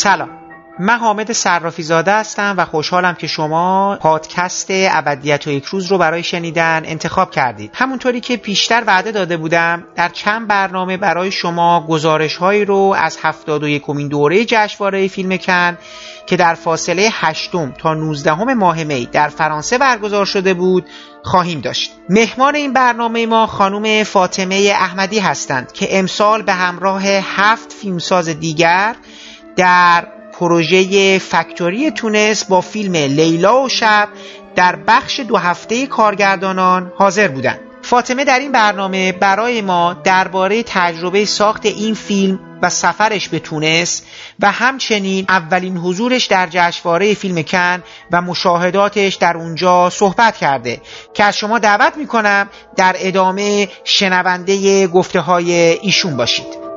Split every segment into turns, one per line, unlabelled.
سلام. من حامد صرافی زاده هستم و خوشحالم که شما پادکست ابدیت و یک روز رو برای شنیدن انتخاب کردید. همونطوری که پیشتر وعده داده بودم در چند برنامه برای شما گزارش هایی رو از 71 یکمین دوره جشنواره فیلم کن که در فاصله 8 تا 19 ماه می در فرانسه برگزار شده بود خواهیم داشت. مهمان این برنامه ما خانم فاطمه احمدی هستند که امسال به همراه هفت فیلمساز دیگر در پروژه فکتوری تونس با فیلم لیلا و شب در بخش دو هفته کارگردانان حاضر بودند. فاطمه در این برنامه برای ما درباره تجربه ساخت این فیلم و سفرش به تونس و همچنین اولین حضورش در جشنواره فیلم کن و مشاهداتش در اونجا صحبت کرده که از شما دعوت می‌کنم در ادامه شنونده گفته های ایشون باشید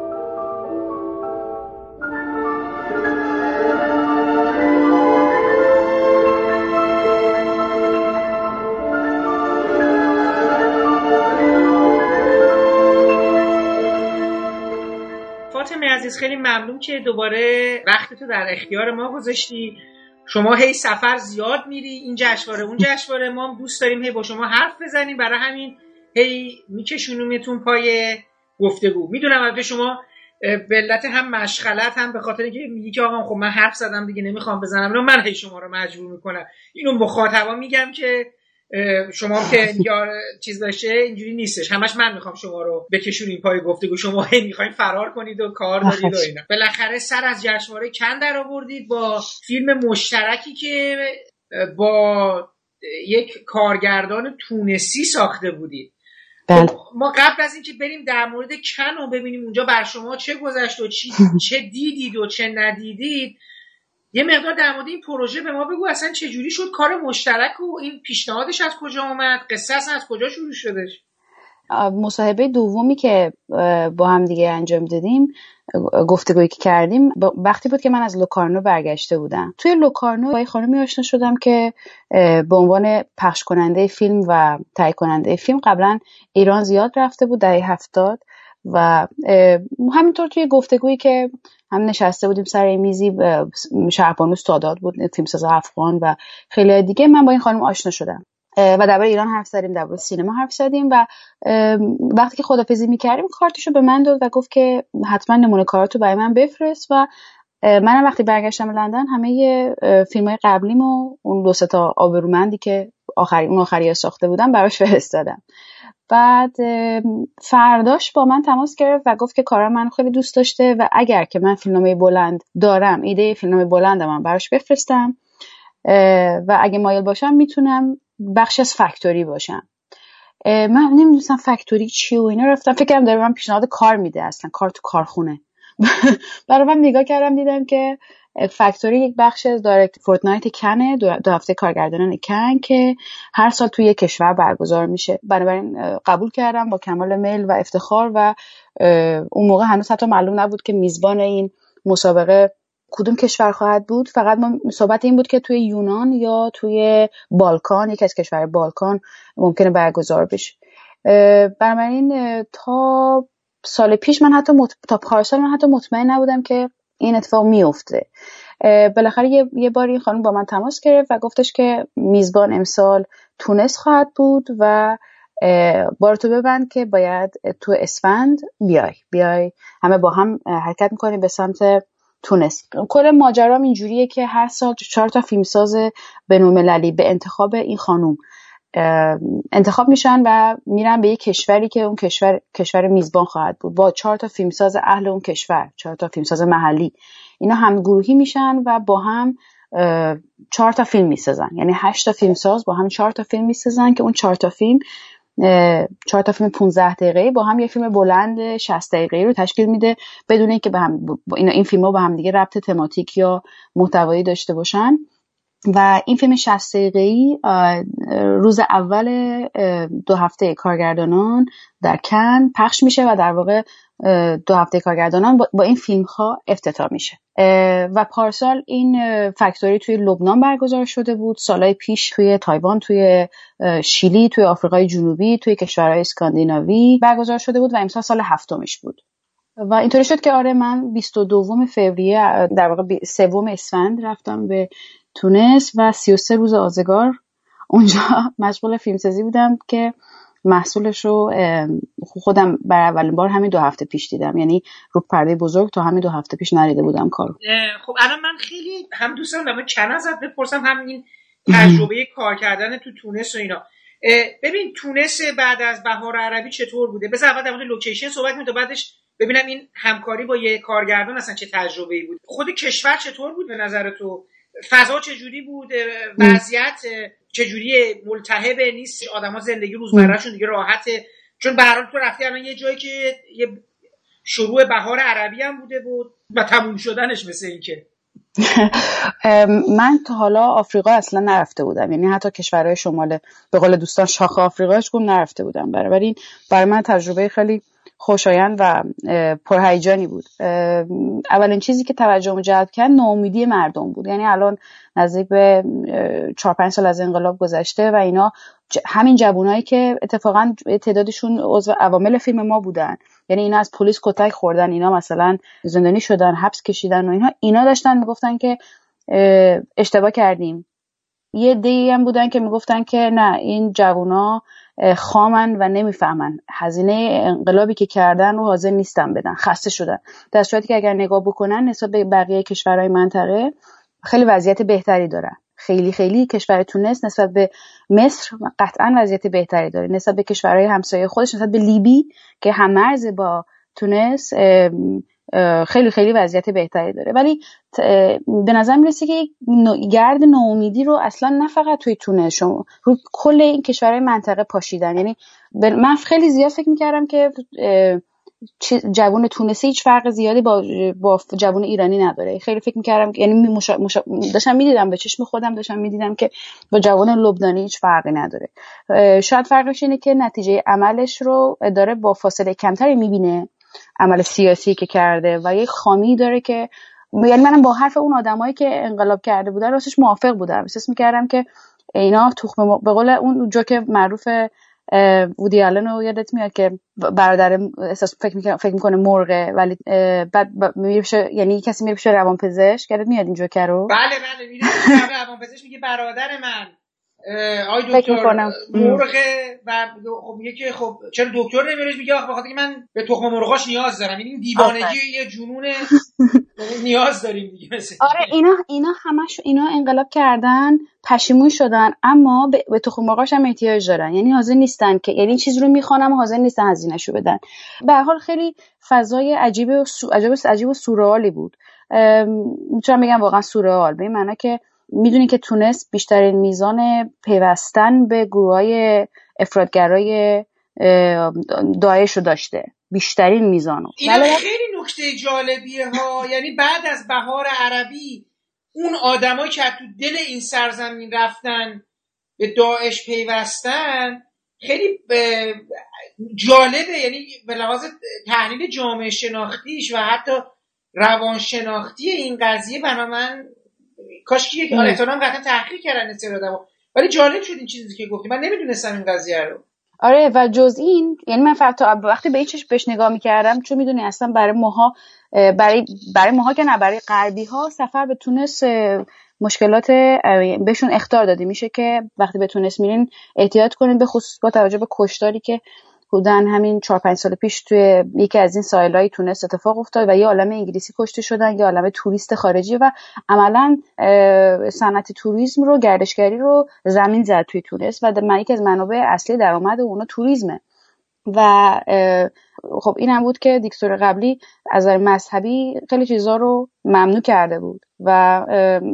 عزیز خیلی ممنون که دوباره وقت تو در اختیار ما گذاشتی. شما هی سفر زیاد میری این جشنواره اون جشنواره ما دوست داریم هی با شما حرف بزنیم. برای همین هی میکشونومتون پای گفتگو. می‌دونم البته شما به هم مشغلت هم به خاطر اینکه میگی که آقا خب من حرف زدم دیگه نمی‌خوام بزنم. من هی شما رو مجبور می‌کنم. اینو مخاطبا میگم که شما که یا چیز باشه اینجوری نیستش. همش من می‌خوام شما رو بکشونیم پای گفتگو. شما هی می‌خواین فرار کنید و کار دارید و اینا. بالاخره سر از جشنواره کن در آوردید با فیلم مشترکی که با یک کارگردان تونسی ساخته بودید.
بله.
خب، ما قبل از اینکه بریم در مورد کن و ببینیم اونجا بر شما چه گذشت و چه دیدید و چه ندیدید یه مقدار در مورد این پروژه به ما بگو اصلا چه جوری شد؟ کار مشترک و این پیشنهادش از کجا اومد؟ قصه اصلا از کجا شروع شدش؟
مصاحبه دومی که با هم دیگه انجام دادیم گفتگویی که کردیم وقتی بود که من از لوکارنو برگشته بودم. توی لوکارنو با خانمی آشنا شدم که به عنوان پخش کننده فیلم و تهیه کننده فیلم قبلا ایران زیاد رفته بود دهه هفتاد. و همینطور توی گفتگویی که هم نشسته بودیم سر میزی شهربانوس تاداد بود فیلمساز افغان و خیلی دیگه من با این خانم آشنا شدم. و درباره ایران حرف زدیم درباره سینما حرف زدیم و وقتی که خدافزی می‌کردیم کارتشو به من داد و گفت که حتما نمونه کاراتو برای من بفرست و منم وقتی برگشتم لندن همه فیلم های قبلیم و اون دو تا آبرومندی که آخری اون آخری ساخته بودم براش فرستادم. بعد فرداش با من تماس گرفت و گفت که کارم من خیلی دوست داشته و اگر که من فیلمنامه بلند دارم ایده فیلمنامه بلند من براش بفرستم و اگه مایل باشم می‌تونم بخش از Factory باشم. من نمی‌دونستم Factory چی و اینا رفتم فکرم داره من پیشنهاد کار میده اصلا کار تو کارخونه. برای من نگاه کردم دیدم که Factory یک بخش از Directors' Fortnight کنه دو هفته کارگردانان کن که هر سال توی یک کشور برگزار میشه. بنابراین قبول کردم با کمال میل و افتخار و اون موقع هنوز حتی معلوم نبود که میزبان این مسابقه کدوم کشور خواهد بود. فقط ما صحبت این بود که توی یونان یا توی بالکان یکی از کشور بالکان ممکنه برگزار بشه. بنابراین تا سال پیش من حتی مط... تا پارسال من حتی مطمئن نبودم که این اتفاق میفته بالاخره یه, بار این خانم با من تماس گرفت و گفتش که میزبان امسال تونس خواهد بود و بار تو ببند که باید تو اسفند بیای. بیای. همه با هم حرکت می‌کنیم به سمت تونس. کل ماجرام اینجوریه که هر سال چهار تا فیلمساز بینالمللی به انتخاب این خانوم انتخاب میشن و میرن به یک کشوری که اون کشور کشور میزبان خواهد بود. با چهار تا فیلمساز اهل اون کشور چهار تا فیلمساز محلی. اینا هم گروهی میشن و با هم چهار تا فیلم می‌سازن. یعنی هشت تا فیلمساز با هم چهار تا فیلم می‌سازن که اون چهار تا فیلم چهار تا فیلم 15 دقیقه با هم یه فیلم بلند 60 دقیقه رو تشکیل میده بدون اینکه به هم این, فیلم ها با هم دیگه ربط تماتیک یا محتوایی داشته باشن. و این فیلم 60 ای روز اول دو هفته کارگردانان در کن پخش میشه و در واقع دو هفته کارگردانان با این فیلم ها افتتاح میشه. و پارسال این فکتوری توی لبنان برگزار شده بود. سالهای پیش توی تایوان توی شیلی توی آفریقای جنوبی توی کشورهای اسکاندیناوی برگزار شده بود و امسال سال هفتمش بود. و اینطوری شد که آره من 22 فوریه در واقع سوم اسفند رفتم به تونس و 33 روز آزگار. اونجا مشغول فیلمسازی بودم که محصولش رو خودم بر اولین بار همین دو هفته پیش دیدم. یعنی رو پرده بزرگ تا همین دو هفته پیش نریده بودم کارو.
خب الان من خیلی هم دوست دارم چند ازت بپرسم همین تجربه کار کردن تو تونس و اینا. ببین تونس بعد از بهار عربی چطور بوده؟ بذار اول در مورد لوکیشن صحبت کنیم تا بعدش ببینم این همکاری با یه کارگردان اصلا چه تجربه ای بود. خود کشور چطور بود به نظر تو؟ فضا چجوری بود؟ وضعیت چجوری؟ ملتهب نیست آدما زندگی روزمرهشون دیگه راحته. چون به تو رفتی الان یه جایی که یه شروع بهار عربی هم بوده بود و تموم شدنش مثل اینکه.
من تا حالا آفریقا اصلا نرفته بودم. یعنی حتی کشورهای شمال به قول دوستان شاخ آفریقاش گم نرفته بودم. برای برای من تجربه خیلی خوشایند و پرهیجانی بود. اولین چیزی که توجه جلب کرد ناامیدی مردم بود. یعنی الان نزدیک به چهار پنج سال از انقلاب گذشته و اینا همین جوانایی که اتفاقا تعدادشون عضو عوامل فیلم ما بودن. یعنی اینا از پلیس کتک خوردن اینا مثلا زندانی شدن حبس کشیدن و اینها اینا داشتن می‌گفتن که اشتباه کردیم. یه دی هم بودن که می‌گفتن که نه این جوونا خامن و نمی‌فهمن. هزینه انقلابی که کردن رو حاضر نیستن بدن. خسته شدن. در صورتی که اگر نگاه بکنن نسبت به بقیه کشورهای منطقه خیلی وضعیت بهتری دارن. خیلی خیلی کشور تونس نسبت به مصر قطعا وضعیت بهتری داره. نسبت به کشورهای همسایه خودش نسبت به لیبی که هم مرز با تونس خیلی خیلی وضعیت بهتری داره. ولی به نظر می‌رسه که گرد ناامیدی رو اصلا نه فقط توی تونس شما رو کل این کشورهای منطقه پاشیدن. یعنی من خیلی زیاد فکر می‌کردم که جوون تونسی هیچ فرق زیادی با با جوون ایرانی نداره. خیلی فکر می‌کردم یعنی مشا... مشا... داشتم می‌دیدم به چشم خودم داشتم می‌دیدم که با جوون لبنانی هیچ فرقی نداره. شاید فرقش اینه که نتیجه عملش رو داره با فاصله کمتری می‌بینه. عمل سیاسی که کرده و یک خامی داره که یعنی منم با حرف اون آدمایی که انقلاب کرده بودن راستش موافق بودم. احساس می‌کردم که اینا تخم به قول اون جوک معروف وودی آلن رو یادت میاد که برادر احساس فکر می‌کنه فکر می‌کنه مرغه ولی بعد میره یعنی کسی میره پیش روان پزشک یادت میاد این جوکر رو؟
بله بله میره روان پزشک میگه برادر من. آی دکتر مرغه و خب میگه که خب چرا دکتر نمیره میگه آخه بخاطر که من به تخم مرغاش نیاز دارم. این دیوانگی یه جنون نیاز داریم دیگه.
آره اینا اینا همش اینا انقلاب کردن پشیمون شدن اما به, به تخم مرغاش هم احتیاج دارن. یعنی حاضر نیستن که یعنی چیز رو می‌خوانم حاضر نیستن هزینهشو بدن. به حال خیلی فضای عجیب و سو... عجیب, و سورئالی بود. می‌تونم بگم واقعا سورئال به این معنی که می‌دونی که تونس بیشترین میزان پیوستن به گروه های افرادگرای داعش رو داشته. بیشترین میزانو.
این خیلی نکته جالبیه ها. یعنی بعد از بهار عربی اون آدمایی که تو دل این سرزمین رفتن به داعش پیوستن خیلی جالبه. یعنی به لحاظ تحلیل جامعه شناختیش و حتی روانشناختی این قضیه برای من کاش که یک احترام قطعا تحقیق کردن سر ولی جالب شد این چیزی که گفتی. من نمی‌دونستم این قضیه رو.
آره و جز این یعنی من فقط وقتی به چش بهش نگاه می‌کردم چون می‌دونی اصلا برای ماها برای برای ماها که نه برای غربی ها سفر به تونس مشکلات بهشون اختار داده میشه که وقتی به تونس میرین احتیاط کنین به خصوص با توجه به کشتاری که بودن. همین چهار پنج سال پیش توی یکی از این سایل تونس اتفاق افتاد و یه عالم انگلیسی کشته شدن یه عالم توریست خارجی و عملا صنعت توریسم رو گردشگری رو زمین زد توی تونس و یکی از منابع اصلی درآمد اونا توریسمه. و خب این هم بود که دیکتور قبلی از مذهبی خیلی چیزا رو ممنوع کرده بود و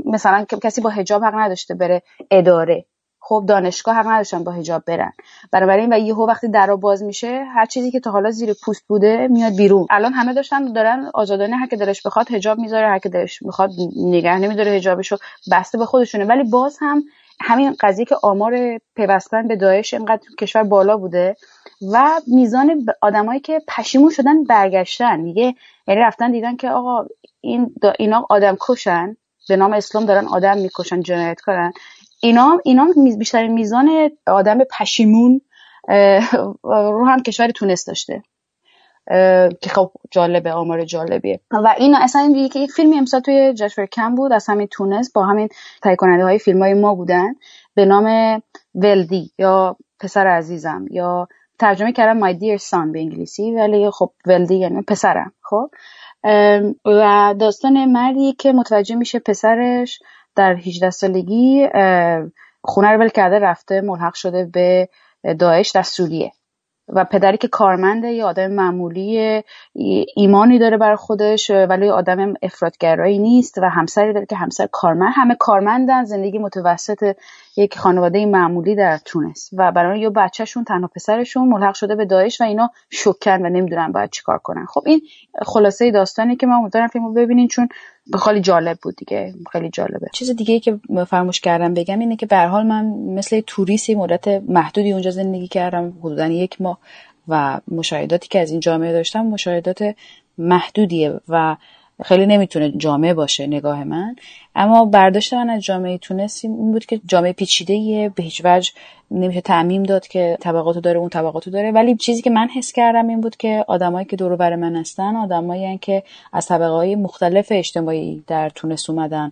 مثلا کسی با حجاب حق نداشته بره اداره خب دانشگاه حق نداشتن با حجاب برن. بنابراین و یهو وقتی درا باز میشه هر چیزی که تا حالا زیر پوست بوده میاد بیرون. الان همه داشتن دارن آزادانه هر که دلش بخواد حجاب می‌ذاره هر که دلش می‌خواد نگه نمیداره حجابشو بسته به خودشونه. ولی باز هم همین قضیه که آمار پیوستن به داعش اینقدر کشور بالا بوده و میزان آدمایی که پشیمون شدن برگشتن. میگه یعنی رفتن دیدن که آقا این اینا آدم کشن به نام اسلام دارن آدم می‌کشن جنایت کنن. اینا اینا بیشترین میزان آدم پشیمون رو هم کشور تونس داشته.
که خب جالبه آمار جالبیه. و این اصلا یکی فیلمی امسال توی جشنواره کم بود از همین تونس با همین تهیه کننده های فیلم های ما بودن به نام ولدی یا پسر عزیزم یا ترجمه کردم My Dear Son به انگلیسی ولی خب ولدی یعنی پسرم خب. و داستان مردی که متوجه میشه پسرش در 18 سالگی خونه رو ول کرده رفته ملحق شده به داعش در سوریه و پدری که کارمنده یه آدم معمولی ایمانی داره بر خودش ولی آدم افرادگرایی نیست و همسری داره که همسر کارمند. همه کارمندن زندگی متوسط یک خانواده معمولی در تونس. و برای یه بچهشون تنها پسرشون ملحق شده به داعش و اینا شکن و نمی‌دونن باید چیکار کنن. خب این خلاصه داستانی که من امیدوارم فیلمو ببینین چون خیلی جالب بود دیگه. خیلی جالبه.
چیز دیگه که فراموش کردم بگم اینه که به حال من مثل توریستی مدت محدودی اونجا زندگی کردم. حدودا یک ماه. و مشاهداتی که از این جامعه داشتم مشاهدات محدودیه. و خیلی نمی‌تونه جامعه باشه نگاه من. اما برداشت من از جامعه تونس این بود که جامعه پیچیده به هیچ وجه نمیشه تعمیم داد که طبقاتو داره اون طبقاتو داره. ولی چیزی که من حس کردم این بود که آدمایی که دور بر من هستن آدمایی که از طبقه های مختلف اجتماعی در تونس اومدن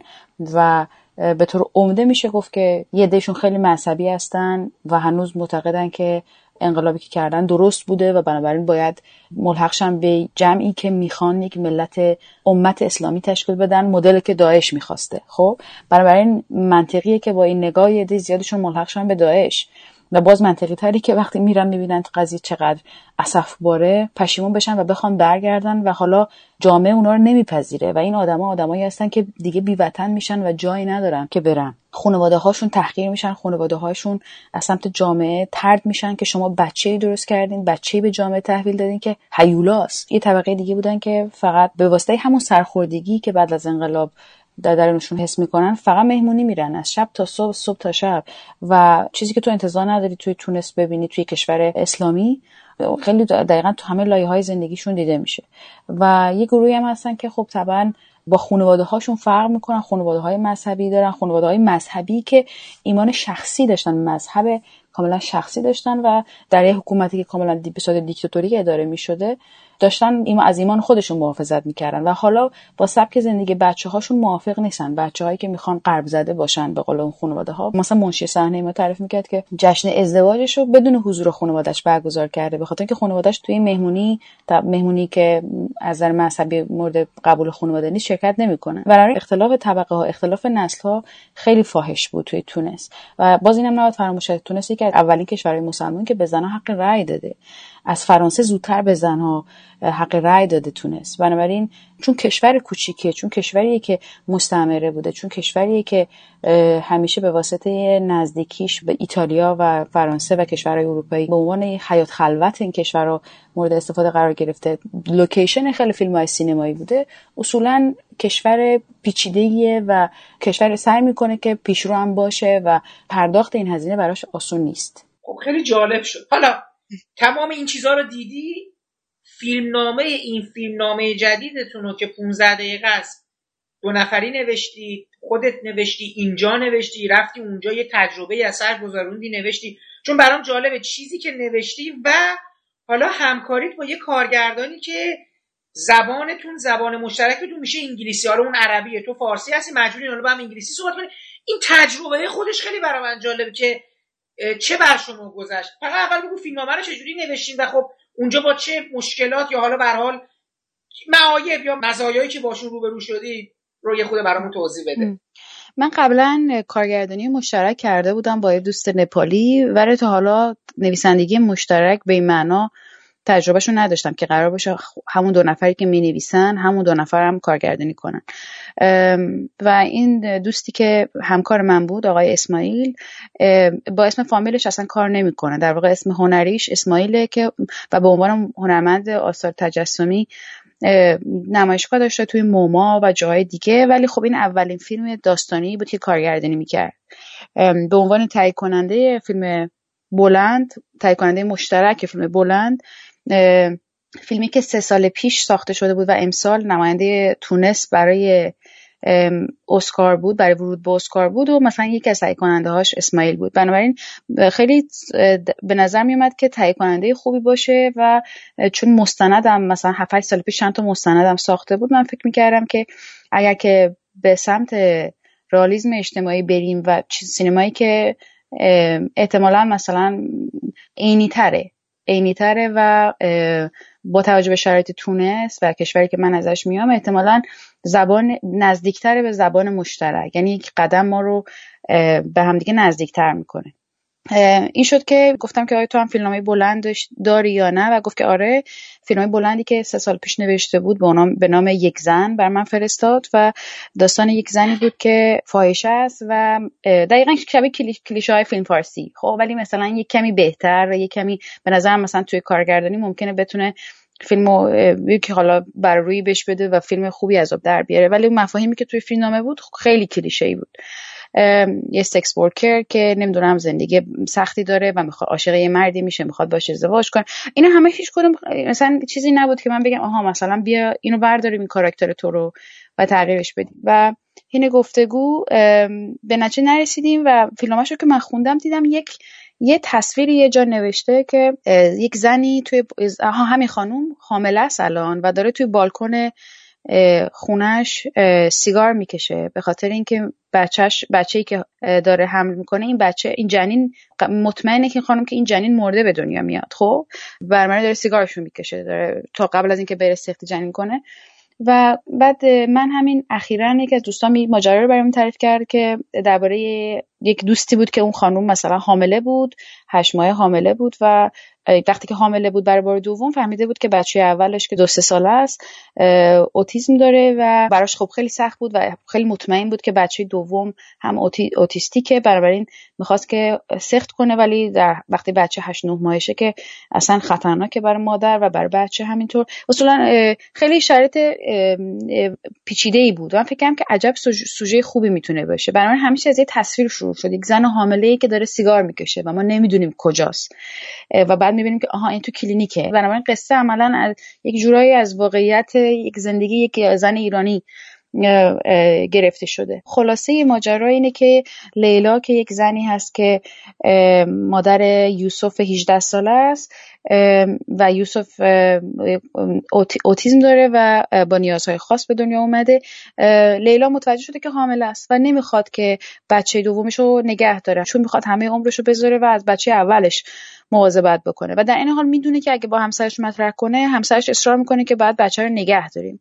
و به طور عمده میشه گفت که یه دهشون خیلی مذهبی هستن و هنوز معتقدن که انقلابی که کردن درست بوده و بنابراین باید ملحقشن به جمعی که می‌خوان یک ملت امت اسلامی تشکیل بدن مدل که داعش می‌خواسته. خب بنابراین منطقیه که با این نگاه یه زیادشون ملحقشن به داعش. و باز منطقی تری که وقتی میرن می‌بینن قضیه چقدر اصف باره پشیمون بشن و بخوان برگردن و حالا جامعه اونا رو نمیپذیره و این آدما آدمایی هستن که دیگه بیوطن میشن و جایی ندارن که برن. خانواده هاشون تحقیر میشن خانواده هاشون از سمت جامعه ترد میشن که شما بچه درست کردین بچه به جامعه تحویل دادین که هیولاست. یه طبقه دیگه بودن که فقط به واسطه همون سرخوردگی که بعد از انقلاب درونشون حس می‌کنن فقط مهمونی میرن از شب تا صبح صبح تا شب. و چیزی که تو انتظار نداری توی تونس ببینی توی کشور اسلامی خیلی دقیقا تو همه لایه های زندگیشون دیده میشه. و یه گروهی هم هستن که خب طبعا با خانواده هاشون فرق می‌کنن خانواده های مذهبی دارن خانواده های مذهبی که ایمان شخصی داشتن مذهب کاملا شخصی داشتن و در یه حکومتی که کاملا به صورت دیکتاتوری اداره می‌شده داشتن از ایمان خودشون محافظت می‌کردن و حالا با سبک زندگی بچه هاشون موافق نیستن. بچه هایی که می‌خوان قرب زده باشن به قول اون خانواده ها مثلا منشی صحنه ما تعریف می‌کرد که جشن ازدواجش رو بدون حضور خانوادهش برگزار کرده به خاطر اینکه خانوادهش توی مهمونی مهمونی که از نظر مذهبی مورد قبول خانواده نیست شرکت نمی‌کنن برای اختلاف طبقه ها اختلاف نسل ها خیلی فاحش بود توی تونس. و باز اینم نباید فراموش تونس که اولین کشورهای مسلمان که به زنها حق رأی داده. از فرانسه زودتر به زنها حق رأی داده تونست. بنابراین چون کشور کوچیکه چون کشوریه که مستعمره بوده چون کشوریه که همیشه به واسطه نزدیکیش به ایتالیا و فرانسه و کشورهای اروپایی به عنوان حیات خلوت این کشور رو مورد استفاده قرار گرفته. لوکیشن خیلی فیلم های سینمایی بوده. اصولا کشور پیچیدهیه و کشور سعی می‌کنه که پیشرو هم باشه و پرداخت این هزینه براش آسون نیست.
خب خیلی جالب شد. حالا تمام این چیزها رو دیدی؟ فیلمنامه این فیلمنامه جدیدتون رو که 15 دقیقه است دو نفری نوشتی خودت نوشتی اینجا نوشتی رفتی اونجا یه تجربه اثر گذروندی نوشتی. چون برام جالبه چیزی که نوشتی و حالا همکاریت با یه کارگردانی که زبانتون زبان مشترکتون میشه انگلیسی حالا اون عربیه تو فارسی هستی مجبوری حالا با هم انگلیسی صحبت کنی. این تجربه خودش خیلی برای من جالبه که چه بر شما گذشت؟ فقط اول بگو فیلمنامه رو چجوری نوشتین و خب اونجا با چه مشکلات یا حالا به حال معایب یا مزایایی که باشون روبرو شدی رو یه خود برامون توضیح بده.
من قبلا کارگردانی مشترک کرده بودم با یه دوست نپالی ولی تا حالا نویسندگی مشترک به این معنا تجربهشون نداشتم که قرار باشه همون دو نفری که می نویسن همون دو نفر هم کارگردانی کنن. و این دوستی که همکار من بود آقای اسماعیل با اسم فامیلش اصلا کار نمی‌کنه. در واقع اسم هنریش اسماعیله که و به عنوان هنرمند آثار تجسمی نمایشگاه داشته توی موما و جاهای دیگه. ولی خب این اولین فیلم داستانی بود که کارگردانی می‌کرد. به عنوان تهیه کننده فیلم بلند تهیه کننده مشترک فیلم بلند فیلمی که سه سال پیش ساخته شده بود و امسال نماینده تونس برای
اسکار بود برای ورود به اسکار بود و مثلا یکی از تهیه کننده هاش اسماعیل بود. بنابراین خیلی به نظر می اومد که تهیه کننده خوبی باشه و چون مستندم مثلا 7 سال پیش چند تا مستندم ساخته بود من فکر می‌کردم که اگر که به سمت رالیزم اجتماعی بریم و سینمایی که احتمالا مثلا عینی تره عینی تره و با توجه به شرایط تونس و کشوری که من ازش میام احتمالا زبان نزدیکتره به زبان مشترک. یعنی یک قدم ما رو به همدیگه نزدیکتر می‌کنه. این شد که گفتم که آیا تو هم فیلمنامه بلند داری یا نه؟ و گفت که آره فیلم بلندی که سه سال پیش نوشته بود به نام, یک زن بر من فرستاد و داستان یک زنی بود که فاحشه است و دقیقا شبیه کلیشه های فیلم فارسی. خب ولی مثلا یک کمی بهتر یک کمی به نظر مثلا توی کارگردانی ممکنه بتونه فیلمو که حالا بر روی بش بده و فیلم خوبی از آب در بیاره. ولی مفاهیمی که توی فیلم نامه بود خیلی کلیشه ای بود. یه سکس ورکر که نمی‌دونم زندگی سختی داره و می‌خواد عاشق یه مردی میشه می‌خواد باشه ازدواج کنه. اینا همه هیچ کدوم مثلا چیزی نبود که من بگم آها مثلا بیا اینو برداریم این کاراکتر تو رو و تغییرش بدیم. و این گفتگو به نتیجه نرسیدیم و فیلماشو که من خوندم دیدم یک یه تصویری یه جا نوشته که یک زنی توی همین خانوم حامله است الان و داره توی بالکن خونش سیگار می‌کشه. به خاطر اینکه بچهش بچه‌ای که داره حمل می‌کنه این بچه این جنین مطمئنه که خانم که این جنین مرده به دنیا میاد خب؟ برمانه داره سیگارشو می‌کشه داره تا قبل از اینکه بره سخت جنین کنه. و بعد من همین اخیرا یکی از دوستان ماجرا رو برام تعریف کرد که درباره یک دوستی بود که اون خانم مثلا حامله بود هشت ماه حامله بود و وقتی که حامله بود برای بار دوم فهمیده بود که بچه اولش که دو سه ساله است اوتیسم داره و براش خب خیلی سخت بود و خیلی مطمئن بود که بچه دوم هم اوتی، اوتیستیکه. بنابراین می‌خواست که سخت کنه ولی در وقتی بچه هشت نه ماهشه که اصلا خطرناکه برای مادر و برای بچه همینطور. اصولا خیلی شرایط پیچیده ای بود. من فکرم که عجب سوژه خوبی می‌تونه باشه. بنابراین همیشه از یه تصویر شروع شد. یک زن حامله ای که داره سیگار می‌کشه و ما نمی‌دونیم کجاست. و بعد می‌بینیم که آها این تو کلینیکه. بنابراین قصه عملا یک جورایی از واقعیت یک زندگی یک زن ایرانی. گرفته شده. خلاصه ماجرا اینه که لیلا که یک زنی هست که مادر یوسف 18 ساله است و یوسف اوتیزم داره و با نیازهای خاص به دنیا اومده. لیلا متوجه شده که حامل است و نمی‌خواد که بچه دومش رو نگه داره چون می‌خواد همه عمرش رو بذاره و از بچه اولش مواظبت بکنه. و در این حال می‌دونه که اگه با همسرش مطرح کنه همسرش اصرار می‌کنه که بعد بچه رو نگه داریم.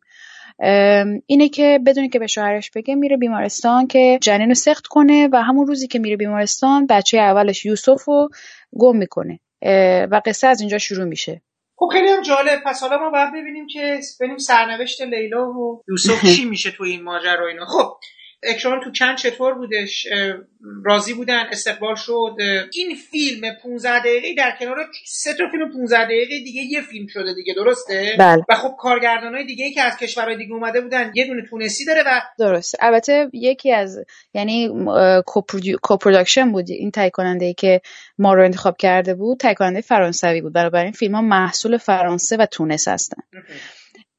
اینه که بدونی که به شوهرش بگه میره بیمارستان که جنین رو سخت کنه و همون روزی که میره بیمارستان بچه اولش یوسف رو گم می‌کنه. و قصه از اینجا شروع میشه.
خب خیلی هم جالب. پس حالا ما باید ببینیم که ببینیم سرنوشت لیلا و یوسف چی میشه تو این ماجرا اینا. خب اکران تو کن چطور بودش؟ راضی بودن؟ استقبال شد؟ این فیلم 15 دقیقه در کنار سه تا فیلم 15 دقیقه دیگه یه فیلم شده دیگه درسته؟
بله.
و خب های دیگه ای که از کشورهای دیگه اومده بودن یه دونه تونسی داره و
درسته البته یکی از یعنی co-production بود این تهیه کننده ای که ما رو انتخاب کرده بود تهیه کننده فرانسوی بود. این فیلم ها محصول فرانسه و تونس هستن.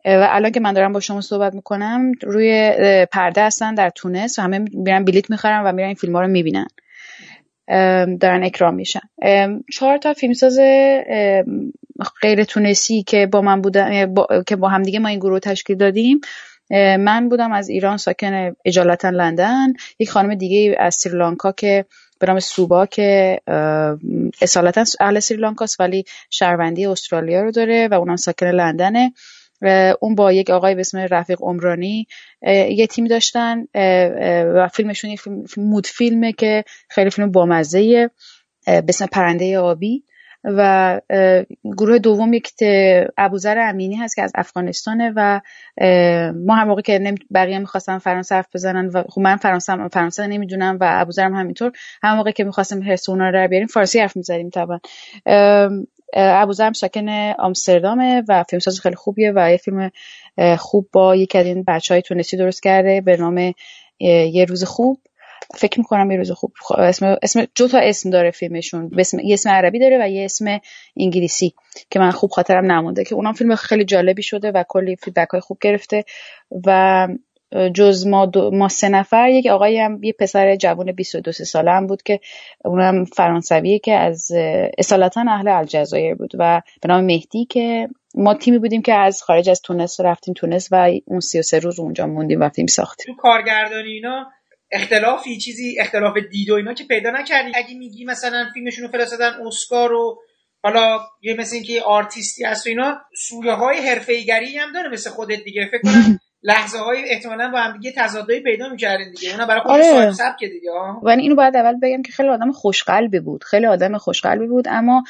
و الان که من دارم با شما صحبت می‌کنم روی پرده هستن در تونس و همه میرن بلیت می‌خرن و میرن این فیلم ها رو می‌بینن. دارن اکران میشن. چهار تا فیلمساز غیر تونسی که با من بودن که با همدیگه ما این گروه تشکیل دادیم من بودم از ایران ساکن اجالتا لندن. یک خانم دیگه از سریلانکا که به نام سوبا که اصالتا اهل سریلانکاست ولی شهروندی استرالیا رو داره و اونم ساکن لندنه. اون با یک آقای به اسم رفیق عمرانی یه تیم داشتن و فیلمشون یه فیلم مود فیلمه که خیلی فیلم بامزه به اسم پرنده آبی. و گروه دوم یک ابوذر امینی هست که از افغانستانه و ما هم موقع که بقیه می‌خواستم فرانسه حرف بزنن و خب من فرانسه فرانسه نمی‌دونم و ابوذرم همینطور هم موقع که می‌خواستم حرس اونا رو بیاریم فارسی حرف می‌زدیم طبعا. ابوذر ساکن آمستردامه و فیلمساز خیلی خوبیه و یه فیلم خوب با یکی از این بچه های تونسی درست کرده به نام یه روز خوب. فکر می‌کنم یه روز خوب. اسم اسم دو تا اسم داره فیلمشون. اسم یه اسم عربی داره و یه اسم انگلیسی که من خوب خاطرم نمونده که اونم فیلم خیلی جالبی شده و کلی فیدبک های خوب گرفته و جز ما, دو، ما سه نفر. یک آقای هم یه پسر جوان 22 ساله هم بود که اونم فرانسویه که از اصالتا اهل الجزایر بود و به نام مهدی که ما تیمی بودیم که از خارج از تونس رفتیم تونس و اون 33 روز اونجا موندیم و فیلم ساختیم.
تو کارگردانی اینا اختلافی چیزی اختلاف دید و اینا که پیدا نکردی؟ اگه میگی مثلا فیلمشون رو فرستادن اسکار و حالا یه مثل اینکه آرتیستی هست و اینا سویه های حرفه‌ایگری هم داره مثل خودت دیگه. فکر کنم لحظه های احتمالا با هم دیگه تضادایی پیدا می‌کردین دیگه. اونا برای خودش آره. سبک دیگه
و اینو باید اول بگم که خیلی آدم خوشقلبی بود. خیلی آدم خوشقلبی بود اما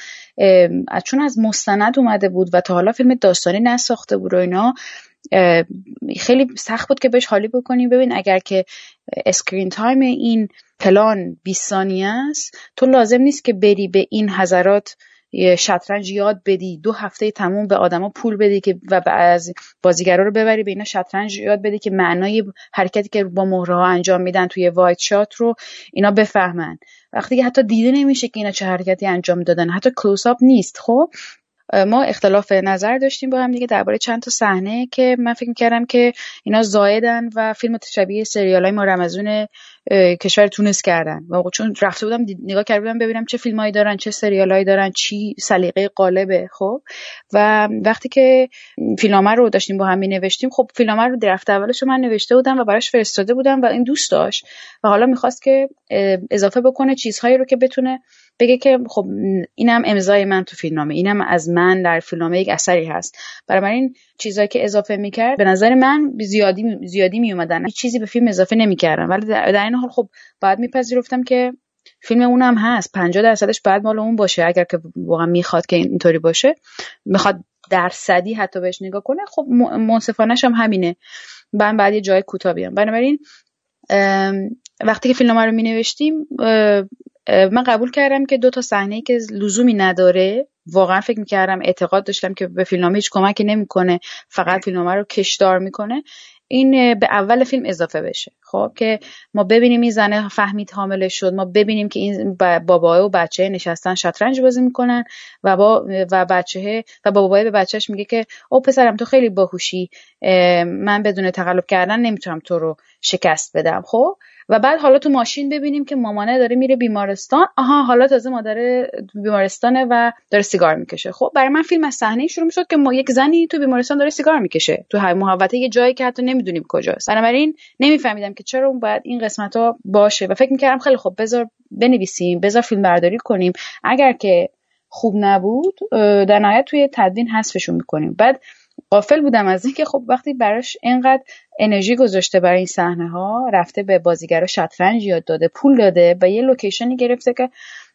چون از مستند اومده بود و تا حالا فیلم داستانی نساخته بود و اینا خیلی سخت بود که بهش حالی بکنیم. ببین اگر که screen time این پلان 20 ثانیه است تو لازم نیست که بری به این حضرات شطرنج یاد بدی. دو هفته تموم به آدما پول بدی که و از بازیگرا رو ببری به اینا شطرنج یاد بدی که معنای حرکتی که با مهره ها انجام میدن توی وایت شات رو اینا بفهمن. وقتی که حتی دیده نمیشه که اینا چه حرکتی انجام دادن. حتی کلوز نیست. خب؟ ما اختلاف نظر داشتیم با هم دیگه درباره چند تا صحنه که من فکر کردم که اینا زایدن و فیلم شبیه سریال های ما رمزون کشور تونس کردن. و چون رفته بودم نگاه کرده بودم ببینم چه فیلمایی دارن چه سریالایی دارن چی سلیقه قالبه خب. و وقتی که فیلمنامه رو داشتیم با هم نوشتیم خب فیلمنامه رو درفت اولش من نوشته بودم و براش فرستاده بودم و این دوست داشت. و حالا می‌خواست که اضافه بکنه چیزهایی رو که بتونه بگه که خب اینم امضای من تو فیلمنامه. اینم از من در فیلمنامه یک اثری هست. این چیزهایی که اضافه می‌کرد به نظر من زیادی زیادی میومدن هیچ چیزی به فیلم اضافه نمی‌کردم ولی در این حال خب بعد میپذیرفتم که فیلم اونم هست. 50 درصدش بعد مال اون باشه. اگر که واقعا می‌خواد که اینطوری باشه می‌خواد درصدی حتی بهش نگاه کنه خب منصفانش هم همینه. من بعد یه جای کوتاه بیام بنابراین وقتی که فیلم رو می نوشتیم من قبول کردم که دو تا صحنه که لزومی نداره واقعا فکر می‌کردم اعتقاد داشتم که به فیلمنامه هیچ کمکی نمی‌کنه فقط فیلمنامه رو کشدار می‌کنه. این به اول فیلم اضافه بشه. خب که ما ببینیم این زنه فهمید حامله شد. ما ببینیم که این بابا و بچه نشستن شطرنج بازی می‌کنن و با و بچه و بابای به بچهش میگه که او پسرم تو خیلی باهوشی من بدون تقلب کردن نمی‌تونم تو رو شکست بدم. خب و بعد حالا تو ماشین ببینیم که مامانه داره میره بیمارستان. آها حالا تازه مادر بیمارستانه و داره سیگار می‌کشه. خب برای من فیلم از صحنه شروع می‌شد که ما یک زنی تو بیمارستان داره سیگار می‌کشه. تو محوطه یه جایی که حتی نمی‌دونیم کجاست بنابراین نمیفهمیدم که چرا اون باید این قسمت ها باشه و فکر می‌کردم خیلی خب بذار بنویسیم بذار فیلم برداری کنیم. اگر که خوب نبود در نهایت توی تدوین حذفشون می‌کنیم. بعد قافل بودم از اینکه خب وقتی براش اینقدر انرژی گذاشته برای این صحنه ها رفته به بازیگرا شطرنج یاد داده پول داده و یه لوکیشنی گرفته که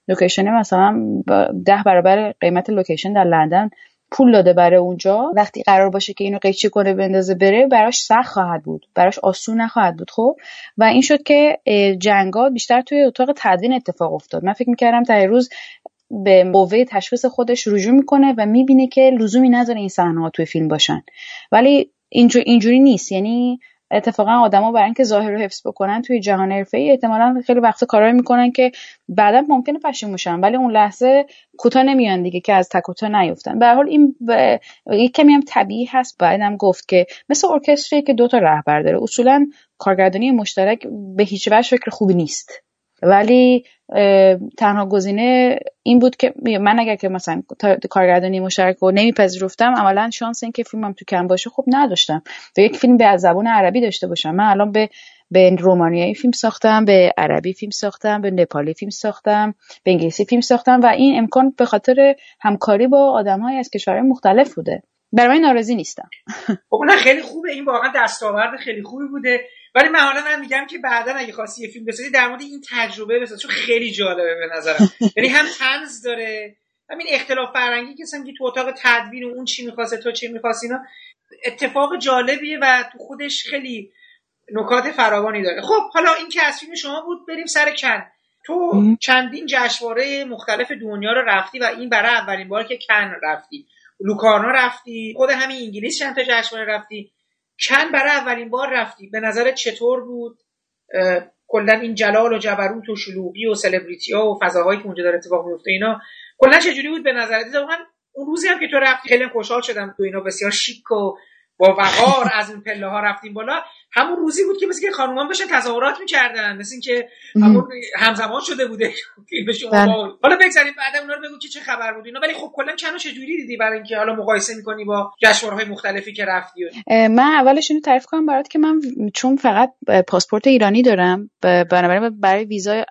لوکیشن مثلا ده برابر قیمت لوکیشن در لندن پول داده برای اونجا. وقتی قرار باشه که اینو قیچی کنه بندازه بره براش سخت خواهد بود. براش آسون نخواهد بود خب؟ و این شد که جنگات بیشتر توی اتاق تدوین اتفاق افتاد. من فکر می‌کردم تا روز به قوه تشخیص خودش رجوع می‌کنه و می‌بینه که لزومی نداره این صحنه ها توی فیلم باشن. ولی اینجوری نیست. یعنی اتفاقا آدما برای اینکه ظاهر رو حفظ بکنن توی جهان حرفه‌ای احتمالا خیلی وقت کارایی می‌کنن که بعدا ممکنه پشیمون ولی اون لحظه کوتاه نمیان دیگه که از تکوتا نیفتن. به حال این ب... کمی هم طبیعی هست. بعدم گفت که مثل ارکستری که دو تا رهبر داره. اصولا کارگردانی مشترک به هیچ وجه فکر خوبی نیست. ولی تنها گزینه این بود که من اگر که مثلا کارگردانی مشترک رو نمیپذیرفتم عملا شانس این که فیلمم تو کم باشه خوب نداشتم. و یک فیلم به زبان عربی داشته باشم. من الان به به رومانیایی فیلم ساختم به عربی فیلم ساختم به نپالی فیلم ساختم به انگلیسی فیلم ساختم و این امکان به خاطر همکاری با آدمهایی از کشورهای مختلف بوده. برای ناراضی نیستم.
خب خیلی خوبه. این واقعا دستاورد خیلی خوبی بوده. ولی من حالا من میگم که بعدا اگه خواستی یه فیلم بسازی در مورد این تجربه بساز چون خیلی جالبه به نظرم. یعنی هم تنز داره همین اختلاف فرهنگی که که تو اتاق تدوین و اون چی می‌خواسته تو چی می‌خواستی اینا اتفاق جالبیه و تو خودش خیلی نکات فراوانی داره. خب حالا این که از فیلم شما بود بریم سر کن. تو چندین جشنواره مختلف دنیا رو رفتی و این برای اولین بار که کن رفتی. لوکارنو رفتی. خود همین انگلیس چند تا جشنواره رفتی. چند برای اولین بار رفتی به نظر چطور بود؟ کلا این جلال و جبروت و شلوغی و سلبریتی ها و فضاهایی که اونجا داره اتفاق میفته اینا کلا چجوری بود؟ به نظرت واقعا اون روزی هم که تو رفتی خیلی خوشحال شدم تو اینا. بسیار شیک و با وقار از اون پله ها رفتیم بالا. همون روزی بود که مثل که خانومان باشن تظاهرات می‌کردن مثل اینکه همون همزمان شده بوده شما بله. حالا بگذاریم بعد اونا رو بگو که چه خبر بود اینا. ولی خب کلا چنو چجوری دیدی برای اینکه حالا مقایسه می‌کنی با جشنواره‌های مختلفی که رفتی؟
من اولش اینو تعریف کنم برات که من چون فقط پاسپورت ایرانی دارم بنابراین برای ویزای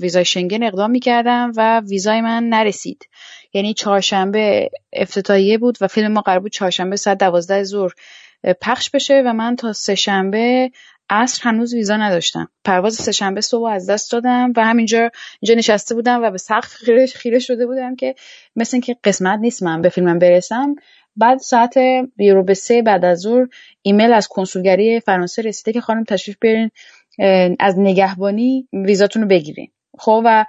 ویزای شنگن اقدام می‌کردم و ویزای من نرسید. یعنی چهارشنبه افتتاحیه بود و فیلم ما قرار بود چهارشنبه ساعت دوازده ظهر پخش بشه و من تا سه شنبه عصر هنوز ویزا نداشتم. پرواز سه شنبه صبح از دست دادم و همینجا اینجا نشسته بودم و به سقف خیره, خیره شده بودم که مثل اینکه قسمت نیست من به فیلمم برسم. بعد ساعت یورو به سه بعد از ظهر ایمیل از کنسولگری فرانسه رسیده که خانم تشریف برین از نگهبانی ویزاتون رو بگیرین. خب و